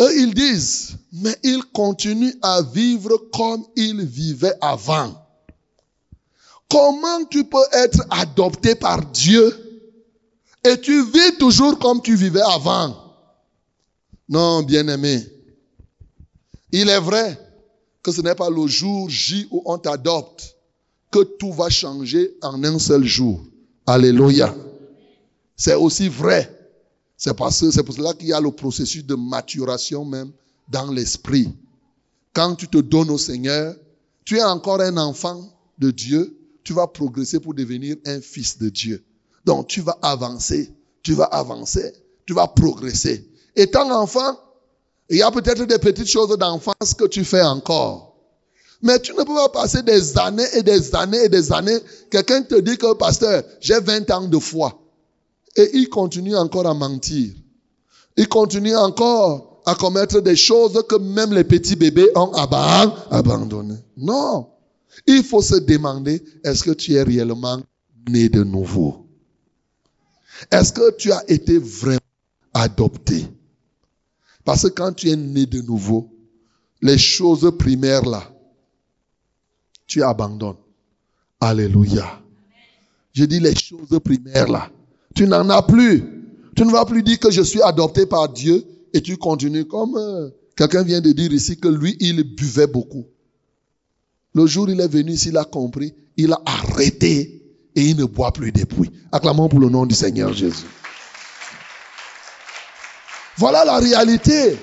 Eux, ils disent, mais ils continuent à vivre comme ils vivaient avant. Comment tu peux être adopté par Dieu et tu vis toujours comme tu vivais avant? Non, bien-aimé. Il est vrai que ce n'est pas le jour J où on t'adopte que tout va changer en un seul jour. Alléluia. C'est aussi vrai. C'est parce c'est pour cela qu'il y a le processus de maturation même dans l'esprit. Quand tu te donnes au Seigneur, tu es encore un enfant de Dieu, tu vas progresser pour devenir un fils de Dieu. Donc tu vas avancer, tu vas avancer, tu vas progresser. Étant enfant, il y a peut-être des petites choses d'enfance que tu fais encore. Mais tu ne peux pas passer des années et des années et des années. Quelqu'un te dit que, pasteur, j'ai 20 ans de foi. Et il continue encore à mentir. Il continue encore à commettre des choses que même les petits bébés ont abandonnées. Non. Il faut se demander, est-ce que tu es réellement né de nouveau? Est-ce que tu as été vraiment adopté? Parce que quand tu es né de nouveau, les choses primaires là, tu abandonnes. Alléluia. Je dis les choses primaires là, tu n'en as plus. Tu ne vas plus dire que je suis adopté par Dieu et tu continues comme euh, quelqu'un vient de dire ici que lui, il buvait beaucoup. Le jour où il est venu ici, il a compris, il a arrêté et il ne boit plus depuis. Acclamons pour le nom du Seigneur Jésus. Voilà la réalité.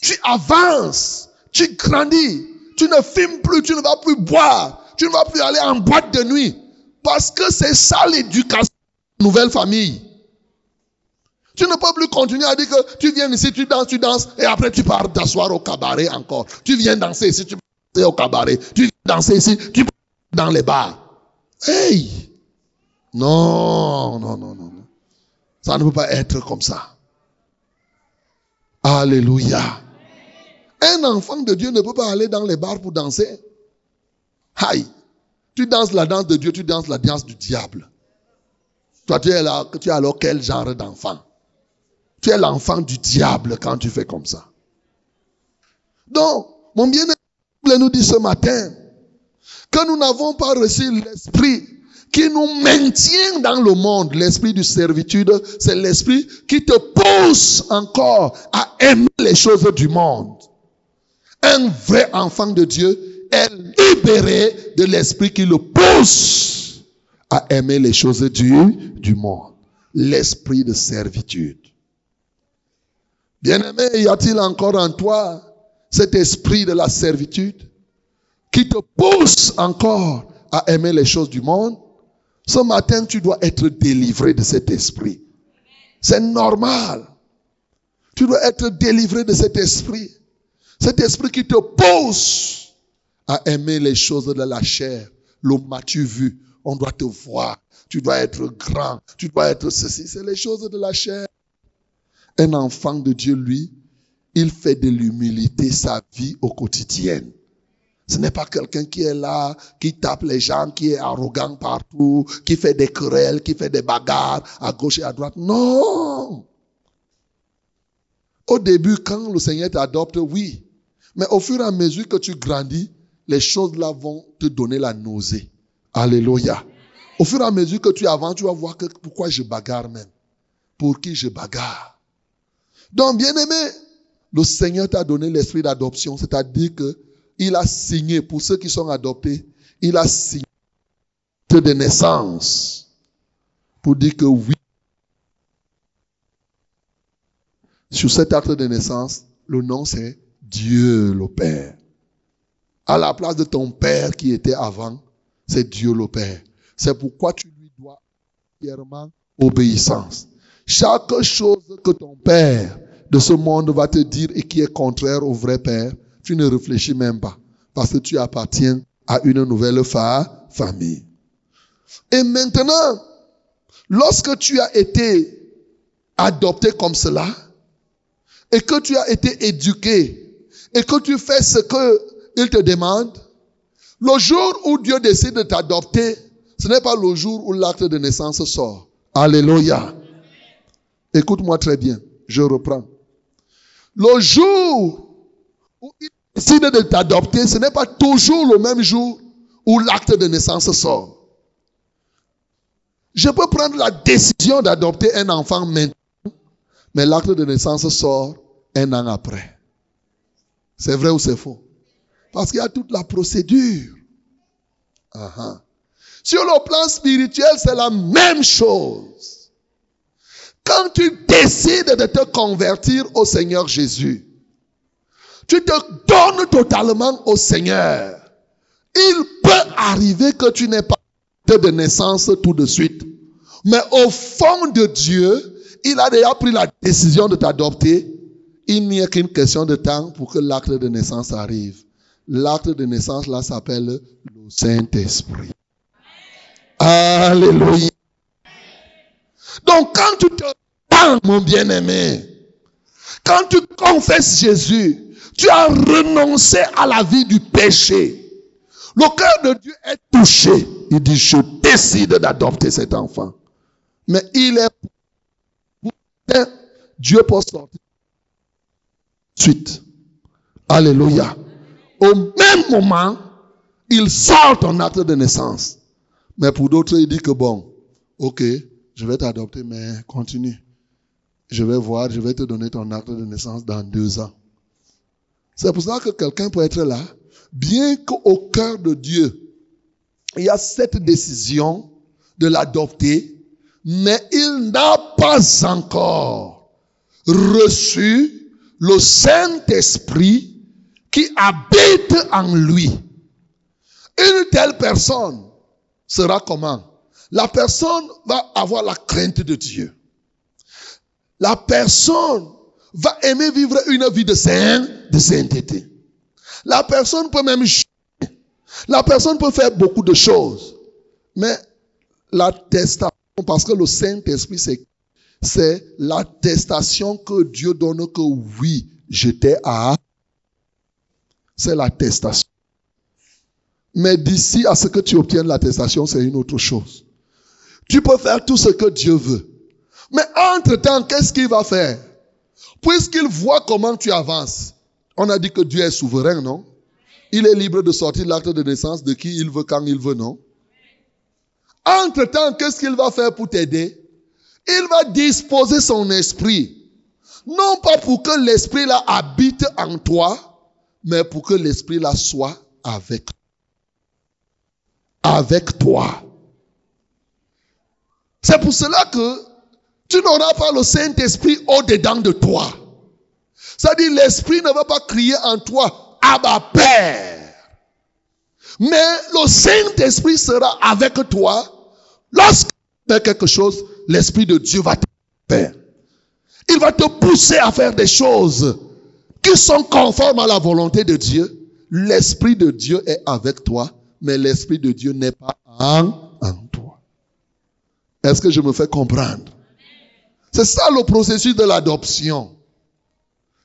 Tu avances, tu grandis, tu ne fumes plus, tu ne vas plus boire, tu ne vas plus aller en boîte de nuit, parce que c'est ça l'éducation de nouvelle famille. Tu ne peux plus continuer à dire que tu viens ici, tu danses, tu danses, et après tu pars t'asseoir au cabaret encore. Tu viens danser ici, tu danser au cabaret. Tu viens danser ici, tu dans les bars. Hey! Non, non, non, non, non. Ça ne peut pas être comme ça. Alléluia. Un enfant de Dieu ne peut pas aller dans les bars pour danser. Aïe. Tu danses la danse de Dieu, tu danses la danse du diable. Toi, tu es, là, tu es alors quel genre d'enfant? Tu es l'enfant du diable quand tu fais comme ça. Donc, mon bien-aimé nous dit ce matin que nous n'avons pas reçu l'esprit qui nous maintient dans le monde. L'esprit de servitude, c'est l'esprit qui te pousse encore à aimer les choses du monde. Un vrai enfant de Dieu, est libéré de l'esprit qui le pousse à aimer les choses du, du monde. L'esprit de servitude. Bien-aimé, y a-t-il encore en toi cet esprit de la servitude qui te pousse encore à aimer les choses du monde, ce matin, tu dois être délivré de cet esprit. C'est normal. Tu dois être délivré de cet esprit. Cet esprit qui te pousse à aimer les choses de la chair. L'homme m'as-tu vu? On doit te voir. Tu dois être grand. Tu dois être ceci. C'est les choses de la chair. Un enfant de Dieu, lui, il fait de l'humilité sa vie au quotidien. Ce n'est pas quelqu'un qui est là, qui tape les gens, qui est arrogant partout, qui fait des querelles, qui fait des bagarres à gauche et à droite. Non. Au début, quand le Seigneur t'adopte, oui. Mais au fur et à mesure que tu grandis, les choses là vont te donner la nausée. Alléluia. Au fur et à mesure que tu avances, tu vas voir que pourquoi je bagarre même. Pour qui je bagarre. Donc, bien aimé, le Seigneur t'a donné l'esprit d'adoption, c'est-à-dire que il a signé, pour ceux qui sont adoptés, il a signé de naissance pour dire que oui. Sur cet acte de naissance, le nom c'est Dieu le Père. À la place de ton Père qui était avant, c'est Dieu le Père. C'est pourquoi tu lui dois entièrement obéissance. Chaque chose que ton Père de ce monde va te dire et qui est contraire au vrai Père, tu ne réfléchis même pas. Parce que tu appartiens à une nouvelle famille. Et maintenant, lorsque tu as été adopté comme cela, et que tu as été éduqué, et que tu fais ce qu'il te demande, le jour où Dieu décide de t'adopter, ce n'est pas le jour où l'acte de naissance sort. Alléluia. Écoute-moi très bien, je reprends. Le jour où il décide de t'adopter, ce n'est pas toujours le même jour où l'acte de naissance sort. Je peux prendre la décision d'adopter un enfant maintenant, mais l'acte de naissance sort un an après. C'est vrai ou c'est faux? Parce qu'il y a toute la procédure. Sur le plan spirituel, c'est la même chose. Quand tu décides de te convertir au Seigneur Jésus, tu te donnes totalement au Seigneur. Il peut arriver que tu n'aies pas de naissance tout de suite. Mais au fond de Dieu, il a déjà pris la décision de t'adopter. Il n'y a qu'une question de temps pour que l'acte de naissance arrive. L'acte de naissance là s'appelle le Saint-Esprit. Alléluia. Donc quand tu te rends, mon bien-aimé, quand tu confesses Jésus, tu as renoncé à la vie du péché. Le cœur de Dieu est touché. Il dit, je décide d'adopter cet enfant. Mais il est Dieu pour sortir. Suite. Alléluia. Au même moment, il sort ton acte de naissance. Mais pour d'autres, il dit que bon, ok, je vais t'adopter, mais continue. Je vais voir, je vais te donner ton acte de naissance dans deux ans. C'est pour ça que quelqu'un peut être là, bien qu'au cœur de Dieu, il y a cette décision de l'adopter, mais il n'a pas encore reçu le Saint-Esprit qui habite en lui. Une telle personne sera comment? La personne va avoir la crainte de Dieu. La personne va aimer vivre une vie de saint, de sainteté. La personne peut même la personne peut faire beaucoup de choses. Mais l'attestation, parce que le Saint-Esprit, c'est, c'est l'attestation que Dieu donne que oui, j'étais à. C'est l'attestation. Mais d'ici à ce que tu obtiennes l'attestation, c'est une autre chose. Tu peux faire tout ce que Dieu veut. Mais entre-temps, qu'est-ce qu'il va faire? Puisqu'il voit comment tu avances, on a dit que Dieu est souverain, non? Il est libre de sortir l'acte de naissance de qui il veut quand il veut, non? Entre-temps, qu'est-ce qu'il va faire pour t'aider? Il va disposer son esprit. Non pas pour que l'esprit là habite en toi, mais pour que l'esprit là soit avec toi. Avec toi. C'est pour cela que tu n'auras pas le Saint-Esprit au-dedans de toi. C'est-à-dire, l'Esprit ne va pas crier en toi, Abba Père. Mais le Saint-Esprit sera avec toi. Lorsque tu fais quelque chose, l'Esprit de Dieu va te faire. Il va te pousser à faire des choses qui sont conformes à la volonté de Dieu. L'Esprit de Dieu est avec toi, mais l'Esprit de Dieu n'est pas en, en toi. Est-ce que je me fais comprendre? C'est ça le processus de l'adoption.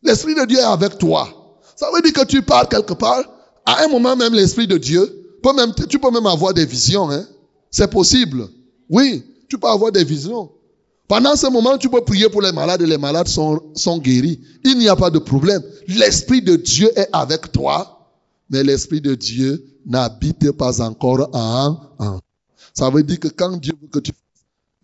L'Esprit de Dieu est avec toi. Ça veut dire que tu pars quelque part. À un moment même, l'Esprit de Dieu, peut même, tu peux même avoir des visions. Hein? C'est possible. Oui, tu peux avoir des visions. Pendant ce moment, tu peux prier pour les malades et les malades sont, sont guéris. Il n'y a pas de problème. L'Esprit de Dieu est avec toi, mais l'Esprit de Dieu n'habite pas encore en, en. Ça veut dire que quand Dieu veut que tu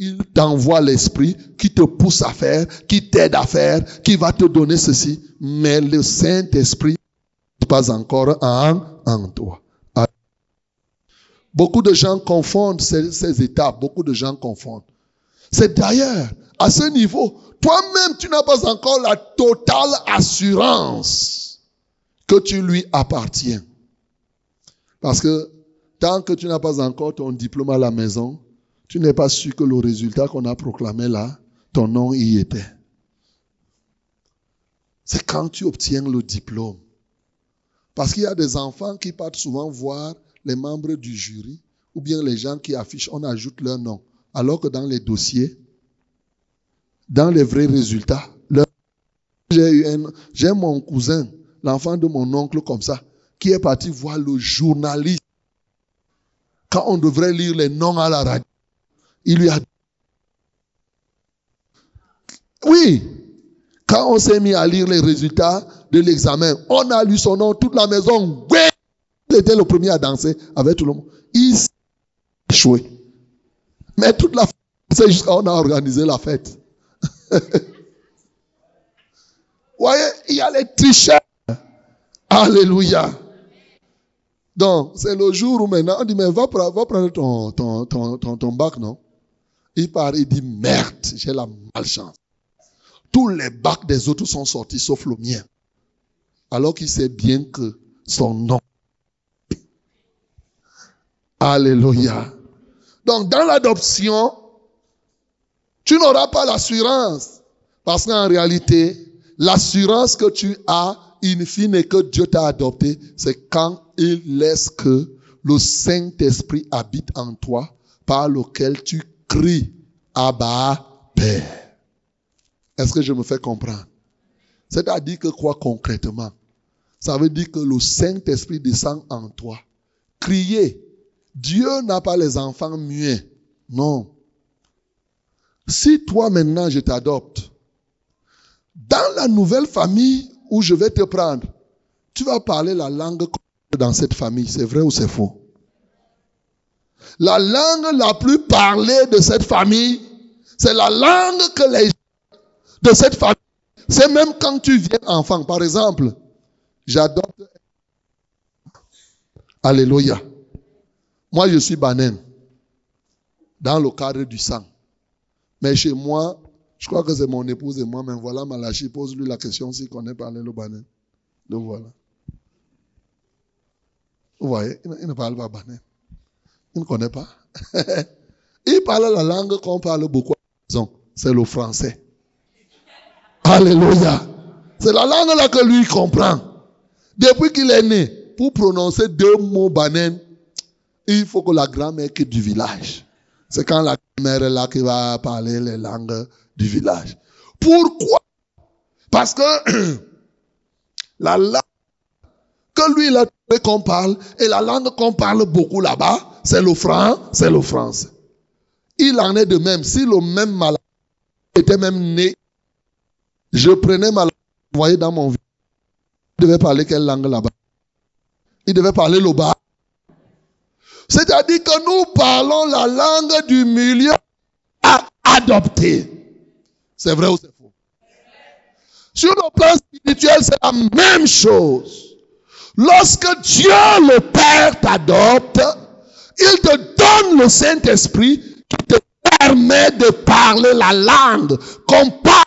il t'envoie l'esprit qui te pousse à faire, qui t'aide à faire, qui va te donner ceci. Mais le Saint-Esprit n'est pas encore en, en toi. Beaucoup de gens confondent ces, ces étapes. Beaucoup de gens confondent. C'est d'ailleurs, à ce niveau, toi-même, tu n'as pas encore la totale assurance que tu lui appartiens. Parce que tant que tu n'as pas encore ton diplôme à la maison, tu n'es pas sûr que le résultat qu'on a proclamé là, ton nom y était. C'est quand tu obtiens le diplôme. Parce qu'il y a des enfants qui partent souvent voir les membres du jury ou bien les gens qui affichent, on ajoute leur nom. Alors que dans les dossiers, dans les vrais résultats, j'ai mon cousin, l'enfant de mon oncle comme ça, qui est parti voir le journaliste quand on devrait lire les noms à la radio. Il lui a dit, oui, quand on s'est mis à lire les résultats de l'examen, on a lu son nom, toute la maison, oui, il était le premier à danser avec tout le monde. Il s'est échoué. Mais toute la c'est jusqu'à on a organisé la fête. voyez, il y a les tricheurs. Alléluia. Donc, c'est le jour où maintenant, on dit, mais va, va prendre ton, ton, ton, ton, ton bac, non? Il part, il dit, merde, j'ai la malchance. Tous les bacs des autres sont sortis, sauf le mien. Alors qu'il sait bien que son nom. Alléluia. Donc, dans l'adoption, tu n'auras pas l'assurance. Parce qu'en réalité, l'assurance que tu as, in fine, que Dieu t'a adopté, c'est quand il laisse que le Saint-Esprit habite en toi, par lequel tu crie Abba Père. Est-ce que je me fais comprendre? C'est-à-dire que quoi concrètement? Ça veut dire que le Saint-Esprit descend en toi. Crier. Dieu n'a pas les enfants muets. Non. Si toi maintenant je t'adopte, dans la nouvelle famille où je vais te prendre, tu vas parler la langue dans cette famille. C'est vrai ou c'est faux? La langue la plus parlée de cette famille, c'est la langue que les gens de cette famille, c'est même quand tu viens enfant. Par exemple, j'adopte. Alléluia. Moi, je suis banane dans le cadre du sang. Mais chez moi, je crois que c'est mon épouse et moi, mais voilà Malachi, pose-lui la question s'il connaît parler le banane. Le voilà. Vous voyez, il ne parle pas banane. Il ne connaît pas. il parle la langue qu'on parle beaucoup. C'est le français. Alléluia. C'est la langue là que lui comprend. Depuis qu'il est né, pour prononcer deux mots banane, il faut que la grand-mère quitte du village. C'est quand la grand-mère est là qui va parler les langues du village. Pourquoi? Parce que la langue que lui, il a trouvé qu'on parle, et la langue qu'on parle beaucoup là-bas, c'est le franc, c'est le français. Il en est de même. Si le même malade était même né, je prenais ma langue, vous voyez dans mon vie, il devait parler quelle langue là-bas? Il devait parler le bas. C'est-à-dire que nous parlons la langue du milieu à adopter. C'est vrai ou c'est faux? Sur le plan spirituel, c'est la même chose. Lorsque Dieu le Père t'adopte, il te donne le Saint-Esprit qui te permet de parler la langue qu'on parle.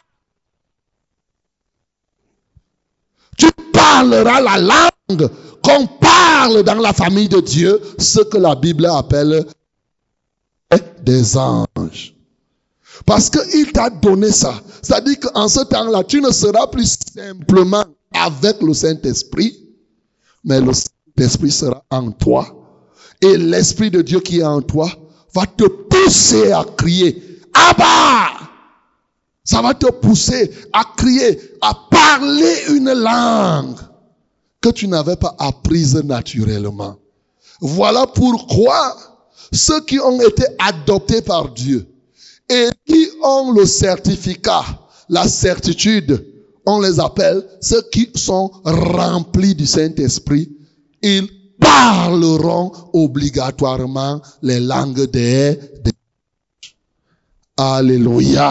Tu parleras la langue qu'on parle dans la famille de Dieu, ce que la Bible appelle des anges. Parce qu'il t'a donné ça. C'est-à-dire qu'en ce temps-là, tu ne seras plus simplement avec le Saint-Esprit, mais le Saint-Esprit sera en toi. Et l'Esprit de Dieu qui est en toi va te pousser à crier, Abba! Ça va te pousser à crier, à parler une langue que tu n'avais pas apprise naturellement. Voilà pourquoi ceux qui ont été adoptés par Dieu et qui ont le certificat, la certitude, on les appelle ceux qui sont remplis du Saint-Esprit. Ils parleront obligatoirement les langues des, des... Alléluia.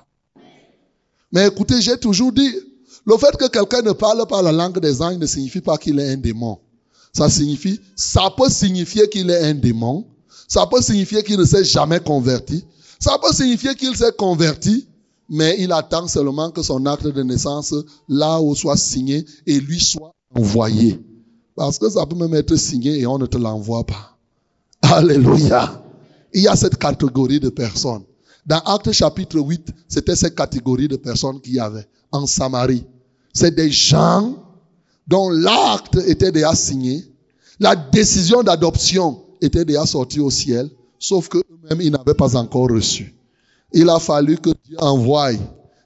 Mais écoutez, j'ai toujours dit, le fait que quelqu'un ne parle pas la langue des anges ne signifie pas qu'il est un démon. Ça signifie, ça peut signifier qu'il est un démon. Ça peut signifier qu'il ne s'est jamais converti. Ça peut signifier qu'il s'est converti, mais il attend seulement que son acte de naissance, là où soit signé, et lui soit envoyé. Parce que ça peut même être signé et on ne te l'envoie pas. Alléluia. Il y a cette catégorie de personnes. Dans Acte chapitre 8, c'était cette catégorie de personnes qu'il y avait en Samarie. C'est des gens dont l'acte était déjà signé, la décision d'adoption était déjà sortie au ciel, sauf que eux-mêmes, ils n'avaient pas encore reçu. Il a fallu que Dieu envoie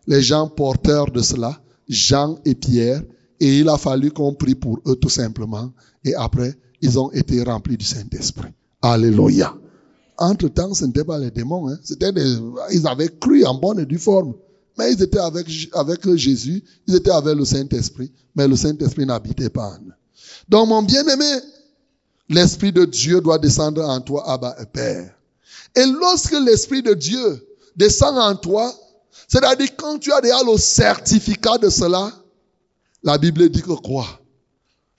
les gens porteurs de cela, Jean et Pierre, et il a fallu qu'on prie pour eux tout simplement. Et après, ils ont été remplis du Saint-Esprit. Alléluia. Entre-temps, ce n'était pas les démons. Hein. C'était ils avaient cru en bonne et due forme. Mais ils étaient avec, Jésus, ils étaient avec le Saint-Esprit, mais le Saint-Esprit n'habitait pas en eux. Donc, mon bien-aimé, l'Esprit de Dieu doit descendre en toi, Abba Père. Et lorsque l'Esprit de Dieu descend en toi, c'est-à-dire quand tu as déjà le certificat de cela, la Bible dit que quoi?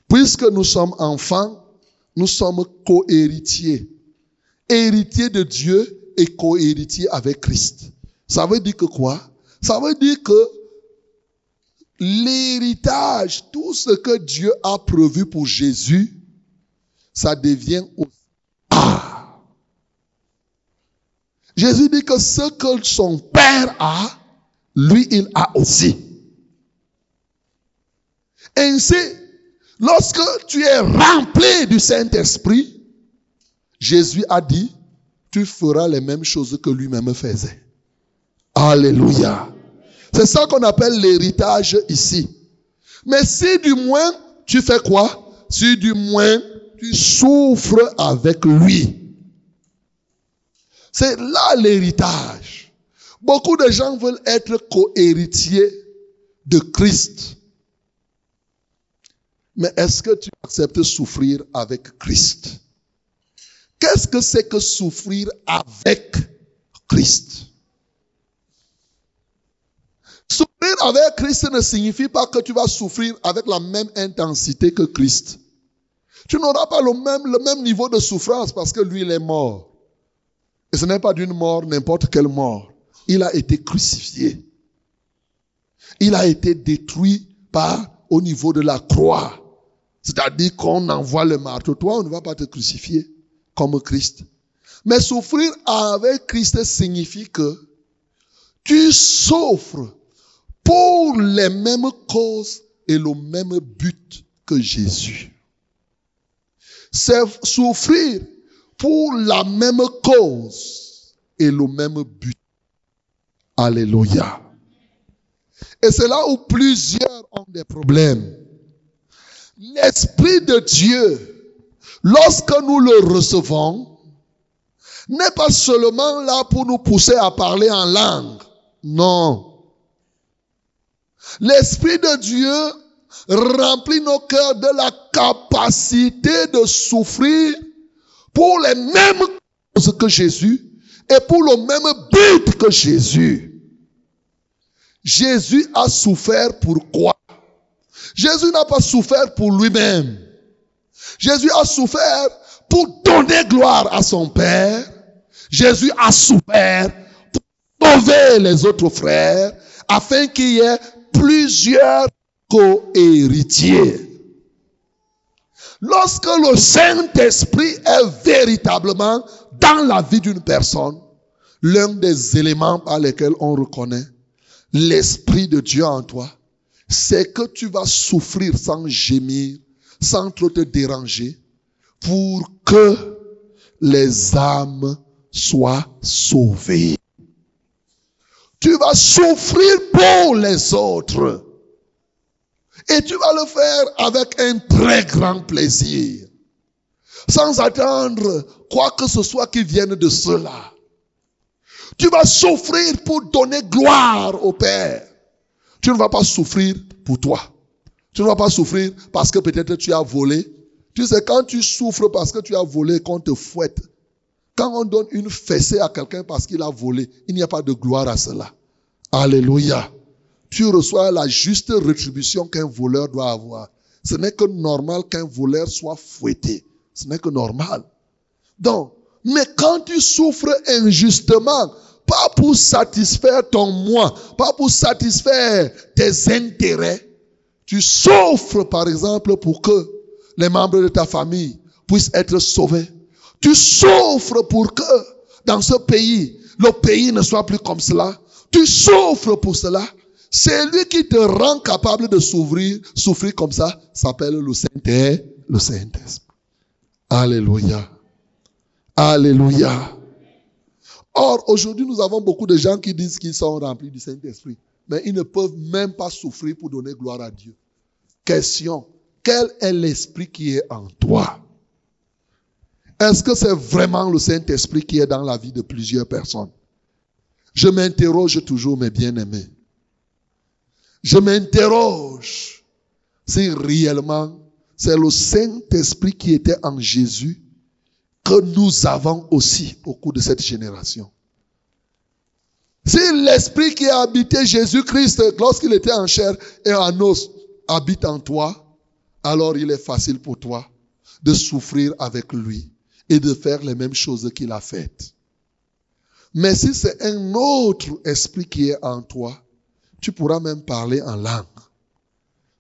Puisque nous sommes enfants, nous sommes co-héritiers héritier de Dieu et co-héritier avec Christ. Ça veut dire que quoi? Ça veut dire que l'héritage, tout ce que Dieu a prévu pour Jésus, ça devient aussi ah. Jésus dit que ce que son Père a, lui, il a aussi. Ainsi, lorsque tu es rempli du Saint-Esprit, Jésus a dit, tu feras les mêmes choses que lui-même faisait. Alléluia. C'est ça qu'on appelle l'héritage ici. Mais si du moins tu fais quoi? Si du moins tu souffres avec lui. C'est là l'héritage. Beaucoup de gens veulent être co-héritiers de Christ. Mais est-ce que tu acceptes souffrir avec Christ? Qu'est-ce que c'est que souffrir avec Christ? Souffrir avec Christ ne signifie pas que tu vas souffrir avec la même intensité que Christ. Tu n'auras pas le même, le même niveau de souffrance parce que lui, il est mort. Et ce n'est pas d'une mort, n'importe quelle mort. Il a été crucifié. Il a été détruit par, au niveau de la croix. C'est-à-dire qu'on envoie le marteau. Toi, on ne va pas te crucifier comme Christ. Mais souffrir avec Christ signifie que tu souffres pour les mêmes causes et le même but que Jésus. C'est souffrir pour la même cause et le même but. Alléluia. Et c'est là où plusieurs ont des problèmes. L'Esprit de Dieu lorsque nous le recevons, n'est pas seulement là pour nous pousser à parler en langue. Non. L'Esprit de Dieu remplit nos cœurs de la capacité de souffrir pour les mêmes choses que Jésus et pour le même but que Jésus. Jésus a souffert pour quoi? Jésus n'a pas souffert pour lui-même. Jésus a souffert pour donner gloire à son Père. Jésus a souffert pour sauver les autres frères afin qu'il y ait plusieurs co-héritiers. Lorsque le Saint-Esprit est véritablement dans la vie d'une personne, l'un des éléments par lesquels on reconnaît l'Esprit de Dieu en toi, c'est que tu vas souffrir sans gémir, sans trop te déranger, pour que les âmes soient sauvées. Tu vas souffrir pour les autres. Et tu vas le faire avec un très grand plaisir. Sans attendre quoi que ce soit qui vienne de cela. Tu vas souffrir pour donner gloire au Père. Tu ne vas pas souffrir pour toi. Tu ne vas pas souffrir parce que peut-être tu as volé. Tu sais, quand tu souffres parce que tu as volé, qu'on te fouette. Quand on donne une fessée à quelqu'un parce qu'il a volé, il n'y a pas de gloire à cela. Alléluia. Tu reçois la juste rétribution qu'un voleur doit avoir. Ce n'est que normal qu'un voleur soit fouetté. Ce n'est que normal. Donc, mais quand tu souffres injustement, pas pour satisfaire ton moi, pas pour satisfaire tes intérêts, tu souffres par exemple pour que les membres de ta famille puissent être sauvés. Tu souffres pour que dans ce pays, le pays ne soit plus comme cela. Tu souffres pour cela. C'est lui qui te rend capable de souffrir, souffrir comme ça, s'appelle le Saint-Esprit. Le Saint-Esprit. Alléluia. Alléluia. Or, aujourd'hui, nous avons beaucoup de gens qui disent qu'ils sont remplis du Saint-Esprit, mais ils ne peuvent même pas souffrir pour donner gloire à Dieu. Question, quel est l'Esprit qui est en toi? Est-ce que c'est vraiment le Saint-Esprit qui est dans la vie de plusieurs personnes? Je m'interroge toujours, mes bien-aimés. Je m'interroge si réellement c'est le Saint-Esprit qui était en Jésus que nous avons aussi au cours de cette génération. Si l'Esprit qui a habité Jésus-Christ lorsqu'il était en chair et en os habite en toi, alors il est facile pour toi de souffrir avec lui et de faire les mêmes choses qu'il a faites. Mais si c'est un autre esprit qui est en toi, tu pourras même parler en langue.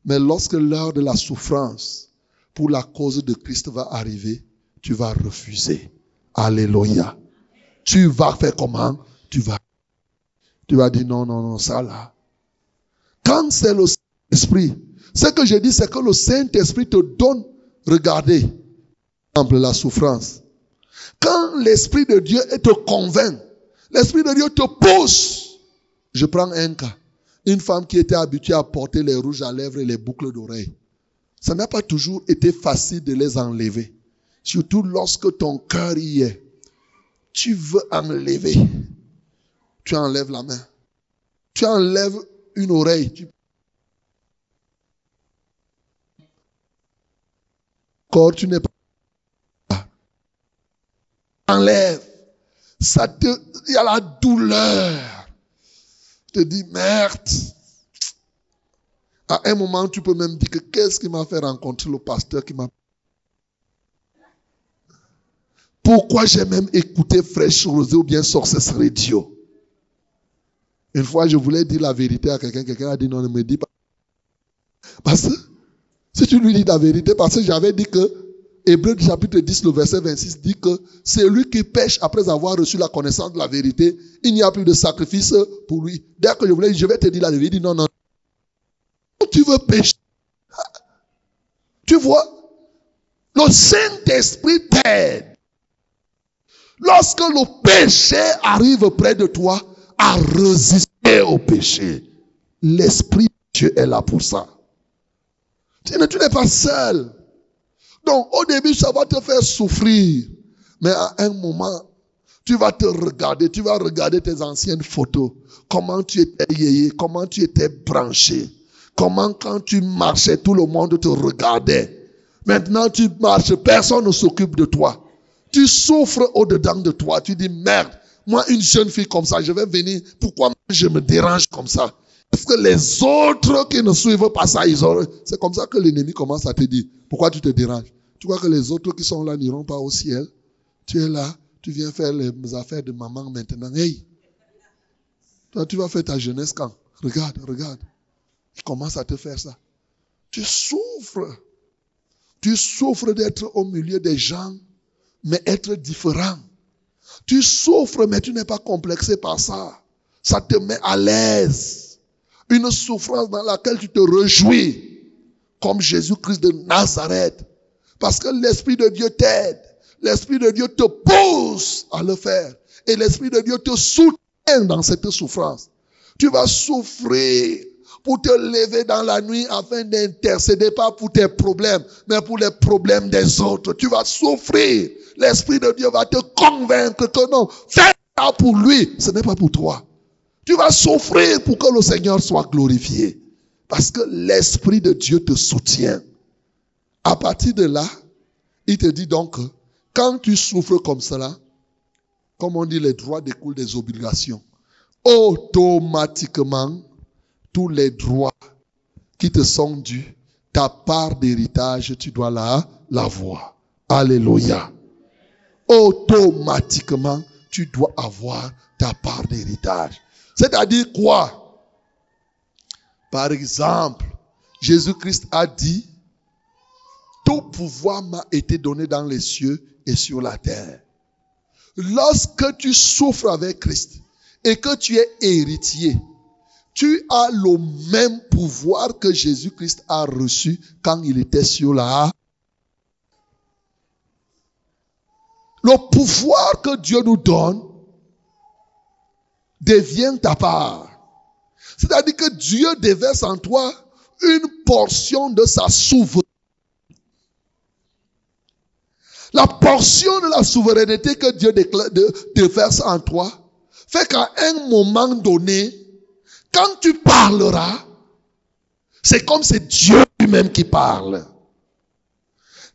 Mais lorsque l'heure de la souffrance pour la cause de Christ va arriver, tu vas refuser. Alléluia. Tu vas faire comment? Tu vas. Tu vas dire non, non, non, ça là. Quand c'est le Saint-Esprit, ce que je dis, c'est que le Saint-Esprit te donne, regardez, la souffrance. Quand l'Esprit de Dieu te convainc, l'Esprit de Dieu te pousse. Je prends un cas. Une femme qui était habituée à porter les rouges à lèvres et les boucles d'oreilles. Ça n'a pas toujours été facile de les enlever. Surtout lorsque ton cœur y est. Tu veux enlever. Tu enlèves la main. Tu enlèves une oreille. Tu... Corps, tu n'es pas. Enlève. Ça te, il y a la douleur. Tu te dis, merde. À un moment, tu peux même dire que qu'est-ce qui m'a fait rencontrer le pasteur qui m'a pourquoi j'ai même écouté Fresh Rosé ou bien Sources Radio? Une fois, je voulais dire la vérité à quelqu'un. Quelqu'un a dit non, ne me dis pas. Parce que si tu lui dis la vérité, parce que j'avais dit que Hébreu chapitre 10, le verset 26 dit que c'est lui qui pêche après avoir reçu la connaissance de la vérité. Il n'y a plus de sacrifice pour lui. Dès que je voulais, je vais te dire la vérité. Dit non, non. Tu veux pécher. Tu vois, le Saint-Esprit t'aide. Lorsque le péché arrive près de toi, à résister au péché. L'Esprit de Dieu est là pour ça. Tu n'es pas seul. Donc, au début, ça va te faire souffrir. Mais à un moment, tu vas te regarder, tu vas regarder tes anciennes photos. Comment tu étais yéyé, comment tu étais branché. Comment quand tu marchais, tout le monde te regardait. Maintenant, tu marches, personne ne s'occupe de toi. Tu souffres au-dedans de toi. Tu dis, merde, moi, une jeune fille comme ça, je vais venir. Pourquoi je me dérange comme ça? Parce que les autres qui ne suivent pas ça, ils ont... C'est comme ça que l'ennemi commence à te dire, pourquoi tu te déranges? Tu crois que les autres qui sont là n'iront pas au ciel? Tu es là, tu viens faire les affaires de maman maintenant. Hey, toi, tu vas faire ta jeunesse quand? Regarde, regarde. Il commence à te faire ça. Tu souffres. Tu souffres d'être au milieu des gens, mais être différent. Tu souffres, mais tu n'es pas complexé par ça. Ça te met à l'aise. Une souffrance dans laquelle tu te réjouis, comme Jésus-Christ de Nazareth. Parce que l'Esprit de Dieu t'aide. L'Esprit de Dieu te pousse à le faire. Et l'Esprit de Dieu te soutient dans cette souffrance. Tu vas souffrir pour te lever dans la nuit afin d'intercéder pas pour tes problèmes, mais pour les problèmes des autres. Tu vas souffrir. L'Esprit de Dieu va te convaincre que non, fais ça pour lui, ce n'est pas pour toi. Tu vas souffrir pour que le Seigneur soit glorifié. Parce que l'Esprit de Dieu te soutient. À partir de là, il te dit donc, quand tu souffres comme cela, comme on dit, les droits découlent des obligations. Automatiquement, tous les droits qui te sont dus, ta part d'héritage, tu dois la, l'avoir. Alléluia. Automatiquement, tu dois avoir ta part d'héritage. C'est-à-dire quoi? Par exemple, Jésus-Christ a dit, tout pouvoir m'a été donné dans les cieux et sur la terre. Lorsque tu souffres avec Christ et que tu es héritier, tu as le même pouvoir que Jésus-Christ a reçu quand il était sur la Le pouvoir que Dieu nous donne devient ta part. C'est-à-dire que Dieu déverse en toi une portion de sa souveraineté. La portion de la souveraineté que Dieu déverse en toi fait qu'à un moment donné, quand tu parleras, c'est comme c'est Dieu lui-même qui parle.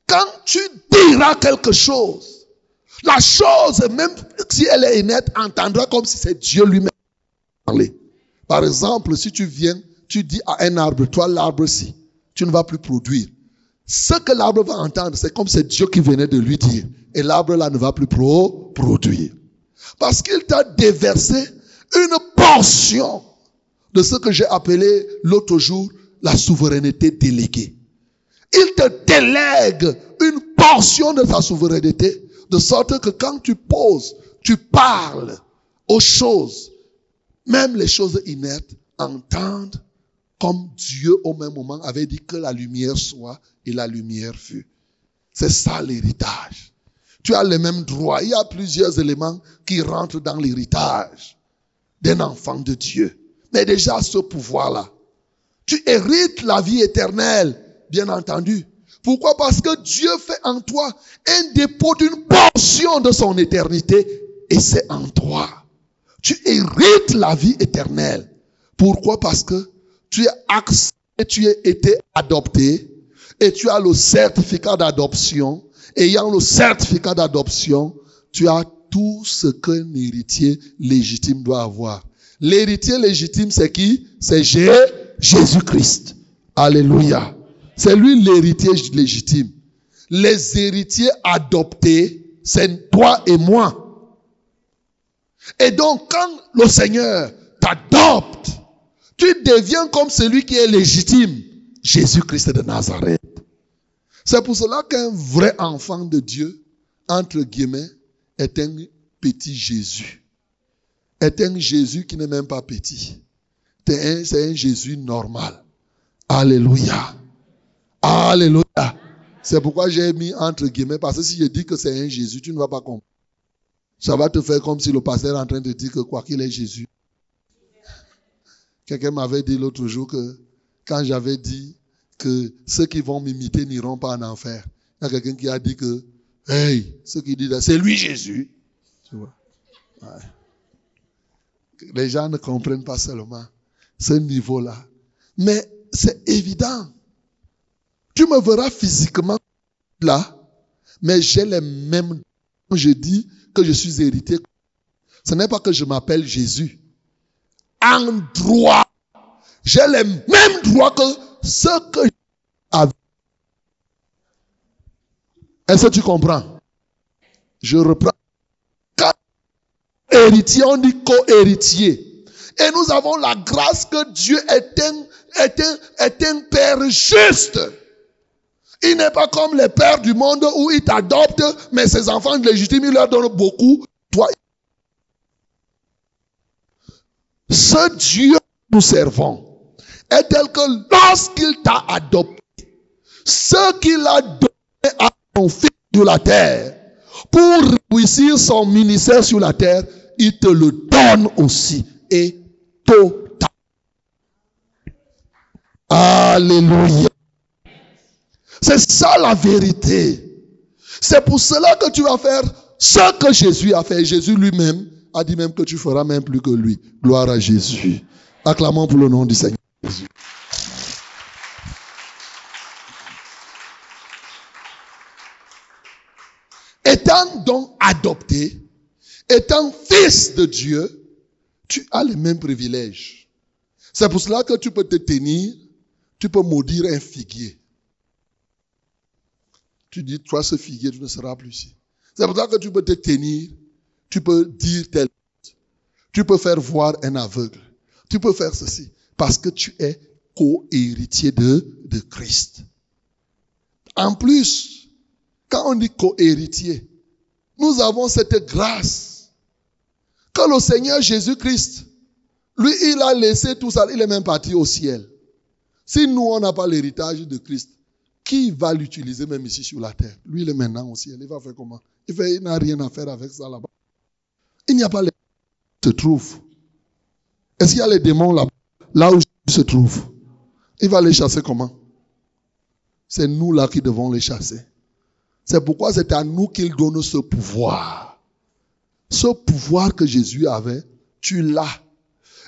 Quand tu diras quelque chose, la chose, même si elle est nette, entendra comme si c'est Dieu lui-même qui parlait. Par exemple, si tu viens, tu dis à un arbre, toi l'arbre-ci, tu ne vas plus produire. Ce que l'arbre va entendre, c'est comme c'est Dieu qui venait de lui dire. Et l'arbre là ne va plus produire. Parce qu'il t'a déversé une portion de ce que j'ai appelé l'autre jour la souveraineté déléguée. Il te délègue une portion de sa souveraineté, de sorte que quand tu poses, tu parles aux choses, même les choses inertes, entendent comme Dieu au même moment avait dit que la lumière soit et la lumière fut. C'est ça l'héritage. Tu as les mêmes droits. Il y a plusieurs éléments qui rentrent dans l'héritage d'un enfant de Dieu. Mais déjà ce pouvoir-là, tu hérites la vie éternelle, bien entendu. Pourquoi? Parce que Dieu fait en toi un dépôt d'une portion de son éternité et c'est en toi. Tu hérites la vie éternelle. Pourquoi? Parce que tu es accepté, tu as été adopté et tu as le certificat d'adoption. Ayant le certificat d'adoption, tu as tout ce qu'un héritier légitime doit avoir. L'héritier légitime, c'est qui? C'est Jésus-Christ. Alléluia. C'est lui l'héritier légitime. Les héritiers adoptés, c'est toi et moi. Et donc, quand le Seigneur t'adopte, tu deviens comme celui qui est légitime, Jésus-Christ de Nazareth. C'est pour cela qu'un vrai enfant de Dieu, entre guillemets, est un petit Jésus. Est un Jésus qui n'est même pas petit. C'est un, Jésus normal. Alléluia. Alléluia. C'est pourquoi j'ai mis entre guillemets, parce que si je dis que c'est un Jésus, tu ne vas pas comprendre. Ça va te faire comme si le pasteur est en train de dire que quoi qu'il est Jésus. Quelqu'un m'avait dit l'autre jour que quand j'avais dit que ceux qui vont m'imiter n'iront pas en enfer, il y a quelqu'un qui a dit que, hey, ce qui dit là, c'est lui Jésus. Tu vois. Les gens ne comprennent pas seulement ce niveau-là. Mais c'est évident. Tu me verras physiquement là, mais j'ai les mêmes. Je dis que je suis héritier. Ce n'est pas que je m'appelle Jésus en droit. J'ai les mêmes droits que ceux que j'avais. Est-ce que tu comprends? Je reprends. héritier, on dit co-héritier. Et nous avons la grâce que Dieu est un, est un, est un père juste. Il n'est pas comme les pères du monde où il t'adopte, mais ses enfants légitimes, il leur donne beaucoup. Toi, ce Dieu que nous servons est tel que lorsqu'il t'a adopté, ce qu'il a donné à son fils sur la terre, pour réussir son ministère sur la terre, il te le donne aussi. Et total. Alléluia. C'est ça la vérité. C'est pour cela que tu vas faire ce que Jésus a fait. Jésus lui-même a dit même que tu feras même plus que lui. Gloire à Jésus. Acclamons pour le nom du Seigneur Jésus. Étant donc adopté, étant fils de Dieu, tu as les mêmes privilèges. C'est pour cela que tu peux te tenir, tu peux maudire un figuier. Tu dis, toi, ce figuier, tu ne seras plus ici. C'est pour ça que tu peux te tenir, tu peux dire tel. Tu peux faire voir un aveugle. Tu peux faire ceci. Parce que tu es co-héritier de, de Christ. En plus, quand on dit co-héritier, nous avons cette grâce que le Seigneur Jésus-Christ, lui, il a laissé tout ça, il est même parti au ciel. Si nous, on n'a pas l'héritage de Christ, qui va l'utiliser même ici sur la terre? Lui, il est maintenant au ciel. Il va faire comment? Il n'a rien à faire avec ça là-bas. Il n'y a pas les se trouve. Est-ce qu'il y a les démons là, là où il se trouve Il va les chasser comment? C'est nous là qui devons les chasser. C'est pourquoi c'est à nous qu'il donne ce pouvoir. Ce pouvoir que Jésus avait, tu l'as.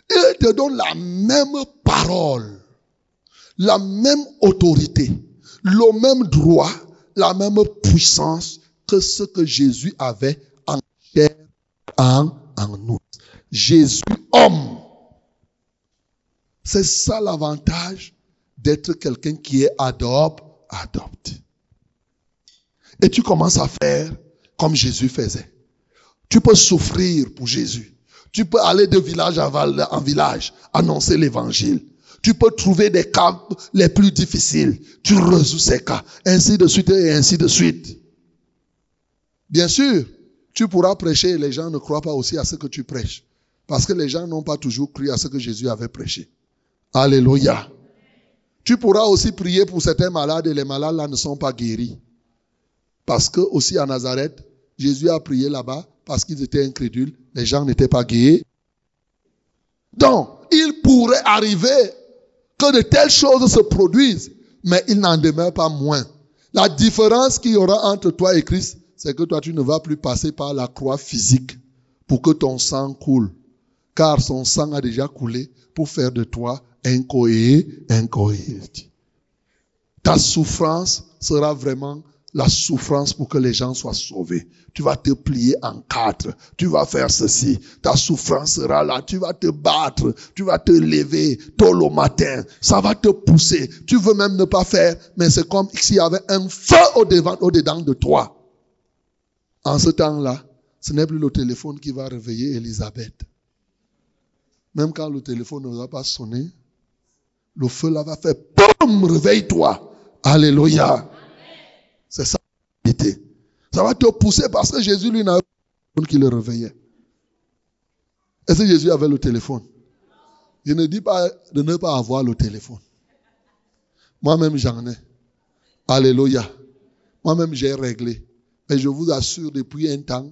Il te donne la même parole, la même autorité, le même droit, la même puissance que ce que Jésus avait en chair, en, en nous. Jésus, homme. C'est ça l'avantage d'être quelqu'un qui est adopte, adopté. Et tu commences à faire comme Jésus faisait. Tu peux souffrir pour Jésus. Tu peux aller de village en village, annoncer l'évangile. Tu peux trouver des cas les plus difficiles. Tu résous ces cas. Ainsi de suite et ainsi de suite. Bien sûr, tu pourras prêcher et les gens ne croient pas aussi à ce que tu prêches. Parce que les gens n'ont pas toujours cru à ce que Jésus avait prêché. Alléluia. Tu pourras aussi prier pour certains malades et les malades là ne sont pas guéris. Parce que aussi à Nazareth, Jésus a prié là-bas parce qu'ils étaient incrédules, les gens n'étaient pas guéris. Donc, il pourrait arriver que de telles choses se produisent, mais il n'en demeure pas moins. La différence qu'il y aura entre toi et Christ, c'est que toi, tu ne vas plus passer par la croix physique pour que ton sang coule. Car son sang a déjà coulé pour faire de toi un cohérent, un Ta souffrance sera vraiment la souffrance pour que les gens soient sauvés. Tu vas te plier en quatre. Tu vas faire ceci. Ta souffrance sera là. Tu vas te battre. Tu vas te lever tôt le matin. Ça va te pousser. Tu veux même ne pas faire, mais c'est comme s'il y avait un feu au devant, au dedans de toi. En ce temps-là, ce n'est plus le téléphone qui va réveiller Elisabeth. Même quand le téléphone ne va pas sonner, le feu là va faire boum, réveille-toi. Alléluia. C'est ça Ça va te pousser parce que Jésus, lui, n'a pas qui le réveillait. Est-ce que Jésus avait le téléphone? Je ne dis pas de ne pas avoir le téléphone. Moi-même, j'en ai. Alléluia. Moi-même, j'ai réglé. Mais je vous assure, depuis un temps,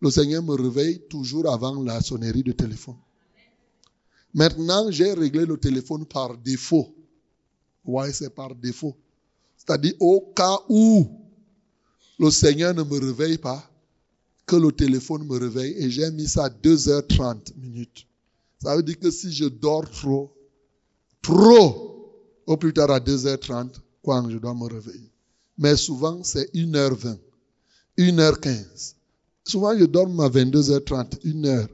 le Seigneur me réveille toujours avant la sonnerie de téléphone. Maintenant, j'ai réglé le téléphone par défaut. Ouais, c'est par défaut. C'est-à-dire au cas où le Seigneur ne me réveille pas, que le téléphone me réveille et j'ai mis ça à 2h30 minutes. Ça veut dire que si je dors trop, trop, au plus tard à 2h30, quand je dois me réveiller. Mais souvent, c'est 1h20, 1h15. Souvent, je dors à 22h30, 1h.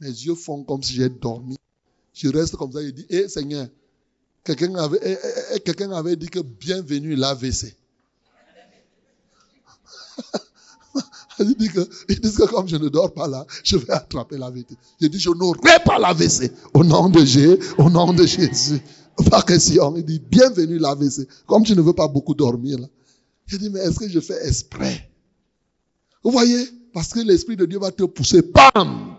Mes yeux font comme si j'ai dormi. Je reste comme ça, je dis, hé Seigneur, quelqu'un avait, eh, eh, eh, avait dit que bienvenue l'AVC. il dit que, que comme je ne dors pas là, je vais attraper l'AVC. Je dis, je n'aurai pas l'AVC. Au nom de Jésus, au nom de Jésus. Pas question. Il dit, bienvenue l'AVC. Comme tu ne veux pas beaucoup dormir, là. Il dit, mais est-ce que je fais exprès? Vous voyez? Parce que l'Esprit de Dieu va te pousser. Bam!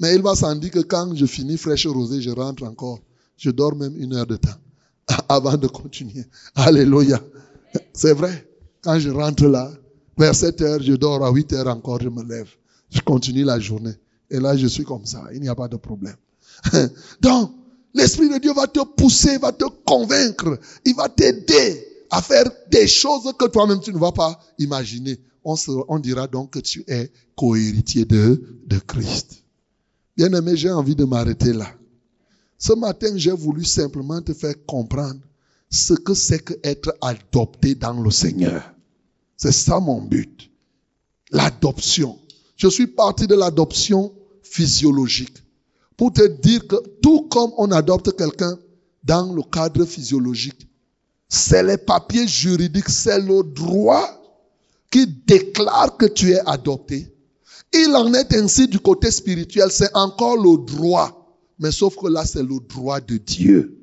Mais il va s'en dire que quand je finis fraîche rosée, je rentre encore. Je dors même une heure de temps avant de continuer. Alléluia. C'est vrai. Quand je rentre là, vers 7 heures, je dors à 8 heures encore, je me lève. Je continue la journée. Et là, je suis comme ça. Il n'y a pas de problème. Donc, l'Esprit de Dieu va te pousser, va te convaincre. Il va t'aider à faire des choses que toi-même tu ne vas pas imaginer. On, dira donc que tu es cohéritier de, de Christ. Bien aimé, j'ai envie de m'arrêter là. Ce matin, j'ai voulu simplement te faire comprendre ce que c'est que être adopté dans le Seigneur. C'est ça mon but. L'adoption. Je suis parti de l'adoption physiologique pour te dire que tout comme on adopte quelqu'un dans le cadre physiologique, c'est les papiers juridiques, c'est le droit qui déclare que tu es adopté. Il en est ainsi du côté spirituel, c'est encore le droit, mais sauf que là c'est le droit de Dieu.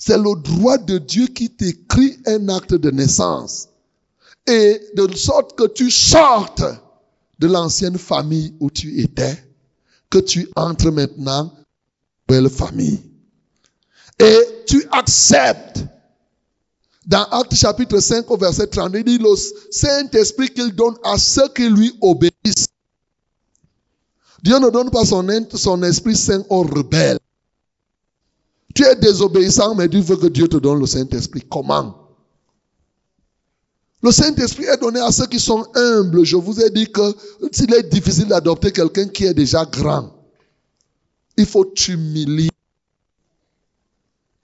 C'est le droit de Dieu qui t'écrit un acte de naissance. Et de sorte que tu sortes de l'ancienne famille où tu étais, que tu entres maintenant dans nouvelle famille. Et tu acceptes. Dans Acte chapitre 5 au verset 30, il dit le Saint-Esprit qu'il donne à ceux qui lui obéissent. Dieu ne donne pas son, son Esprit Saint aux rebelles. Tu es désobéissant, mais Dieu veut que Dieu te donne le Saint-Esprit. Comment? Le Saint-Esprit est donné à ceux qui sont humbles. Je vous ai dit que s'il est difficile d'adopter quelqu'un qui est déjà grand, il faut t'humilier.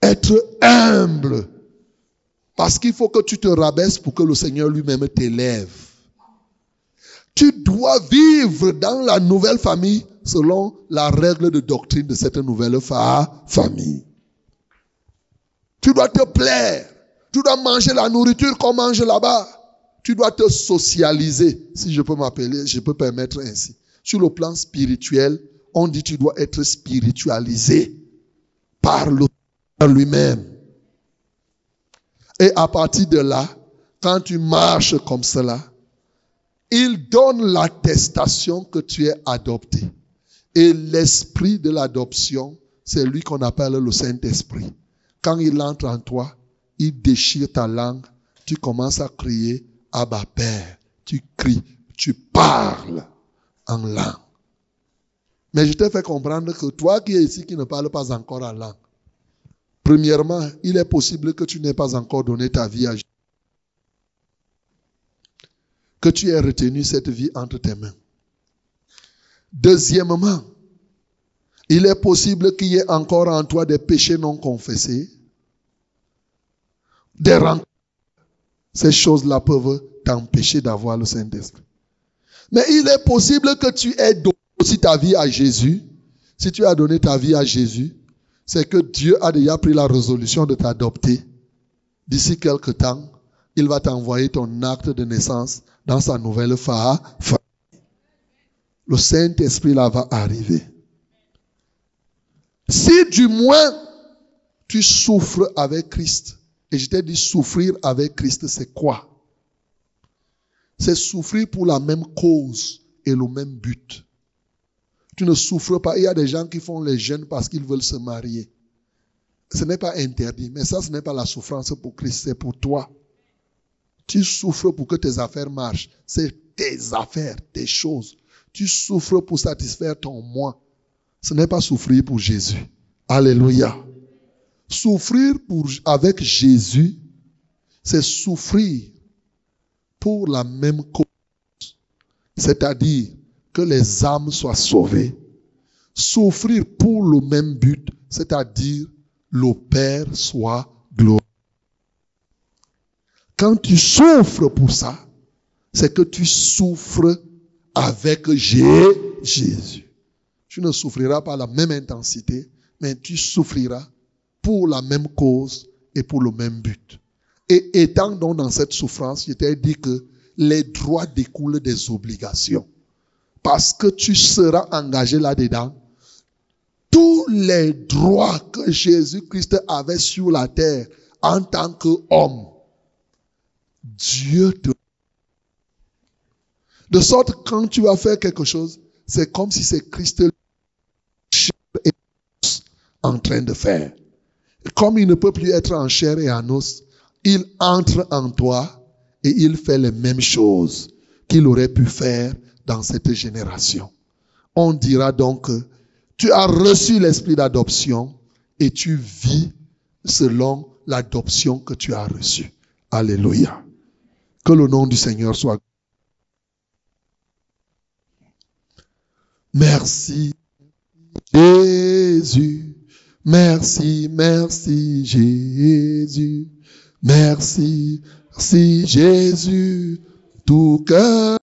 Être humble. Parce qu'il faut que tu te rabaisses pour que le Seigneur lui-même t'élève. Tu dois vivre dans la nouvelle famille selon la règle de doctrine de cette nouvelle famille. Tu dois te plaire. Tu dois manger la nourriture qu'on mange là-bas. Tu dois te socialiser, si je peux m'appeler, je peux permettre ainsi. Sur le plan spirituel, on dit tu dois être spiritualisé par le lui-même. Et à partir de là, quand tu marches comme cela, il donne l'attestation que tu es adopté. Et l'esprit de l'adoption, c'est lui qu'on appelle le Saint-Esprit. Quand il entre en toi, il déchire ta langue, tu commences à crier Abba Père. Tu cries, tu parles en langue. Mais je t'ai fait comprendre que toi qui es ici, qui ne parles pas encore en langue, premièrement, il est possible que tu n'aies pas encore donné ta vie à Jésus. Que tu aies retenu cette vie entre tes mains. Deuxièmement, il est possible qu'il y ait encore en toi des péchés non confessés, des rencontres. Ces choses-là peuvent t'empêcher d'avoir le Saint-Esprit. Mais il est possible que tu aies donné aussi ta vie à Jésus. Si tu as donné ta vie à Jésus, c'est que Dieu a déjà pris la résolution de t'adopter. D'ici quelque temps, il va t'envoyer ton acte de naissance dans sa nouvelle famille. Le Saint-Esprit là va arriver. Si du moins tu souffres avec Christ, et je t'ai dit souffrir avec Christ, c'est quoi? C'est souffrir pour la même cause et le même but. Tu ne souffres pas. Il y a des gens qui font les jeunes parce qu'ils veulent se marier. Ce n'est pas interdit, mais ça, ce n'est pas la souffrance pour Christ, c'est pour toi. Tu souffres pour que tes affaires marchent. C'est tes affaires, tes choses. Tu souffres pour satisfaire ton moi. Ce n'est pas souffrir pour Jésus. Alléluia. Souffrir avec Jésus, c'est souffrir pour la même cause. C'est-à-dire que les âmes soient sauvées. Souffrir pour le même but, c'est-à-dire le Père soit glorifié. Quand tu souffres pour ça, c'est que tu souffres avec Jésus. Tu ne souffriras pas la même intensité, mais tu souffriras pour la même cause et pour le même but. Et étant donc dans cette souffrance, je t'ai dit que les droits découlent des obligations. Parce que tu seras engagé là-dedans. tous les droits que Jésus-Christ avait sur la terre en tant qu'homme, Dieu te... De sorte que quand tu vas faire quelque chose, c'est comme si c'est Christ en train de faire. Comme il ne peut plus être en chair et en os, il entre en toi et il fait les mêmes choses qu'il aurait pu faire dans cette génération. On dira donc tu as reçu l'esprit d'adoption et tu vis selon l'adoption que tu as reçue. Alléluia. Que le nom du Seigneur soit. Merci Jésus. Merci, merci Jésus. Merci, merci Jésus. Tout cœur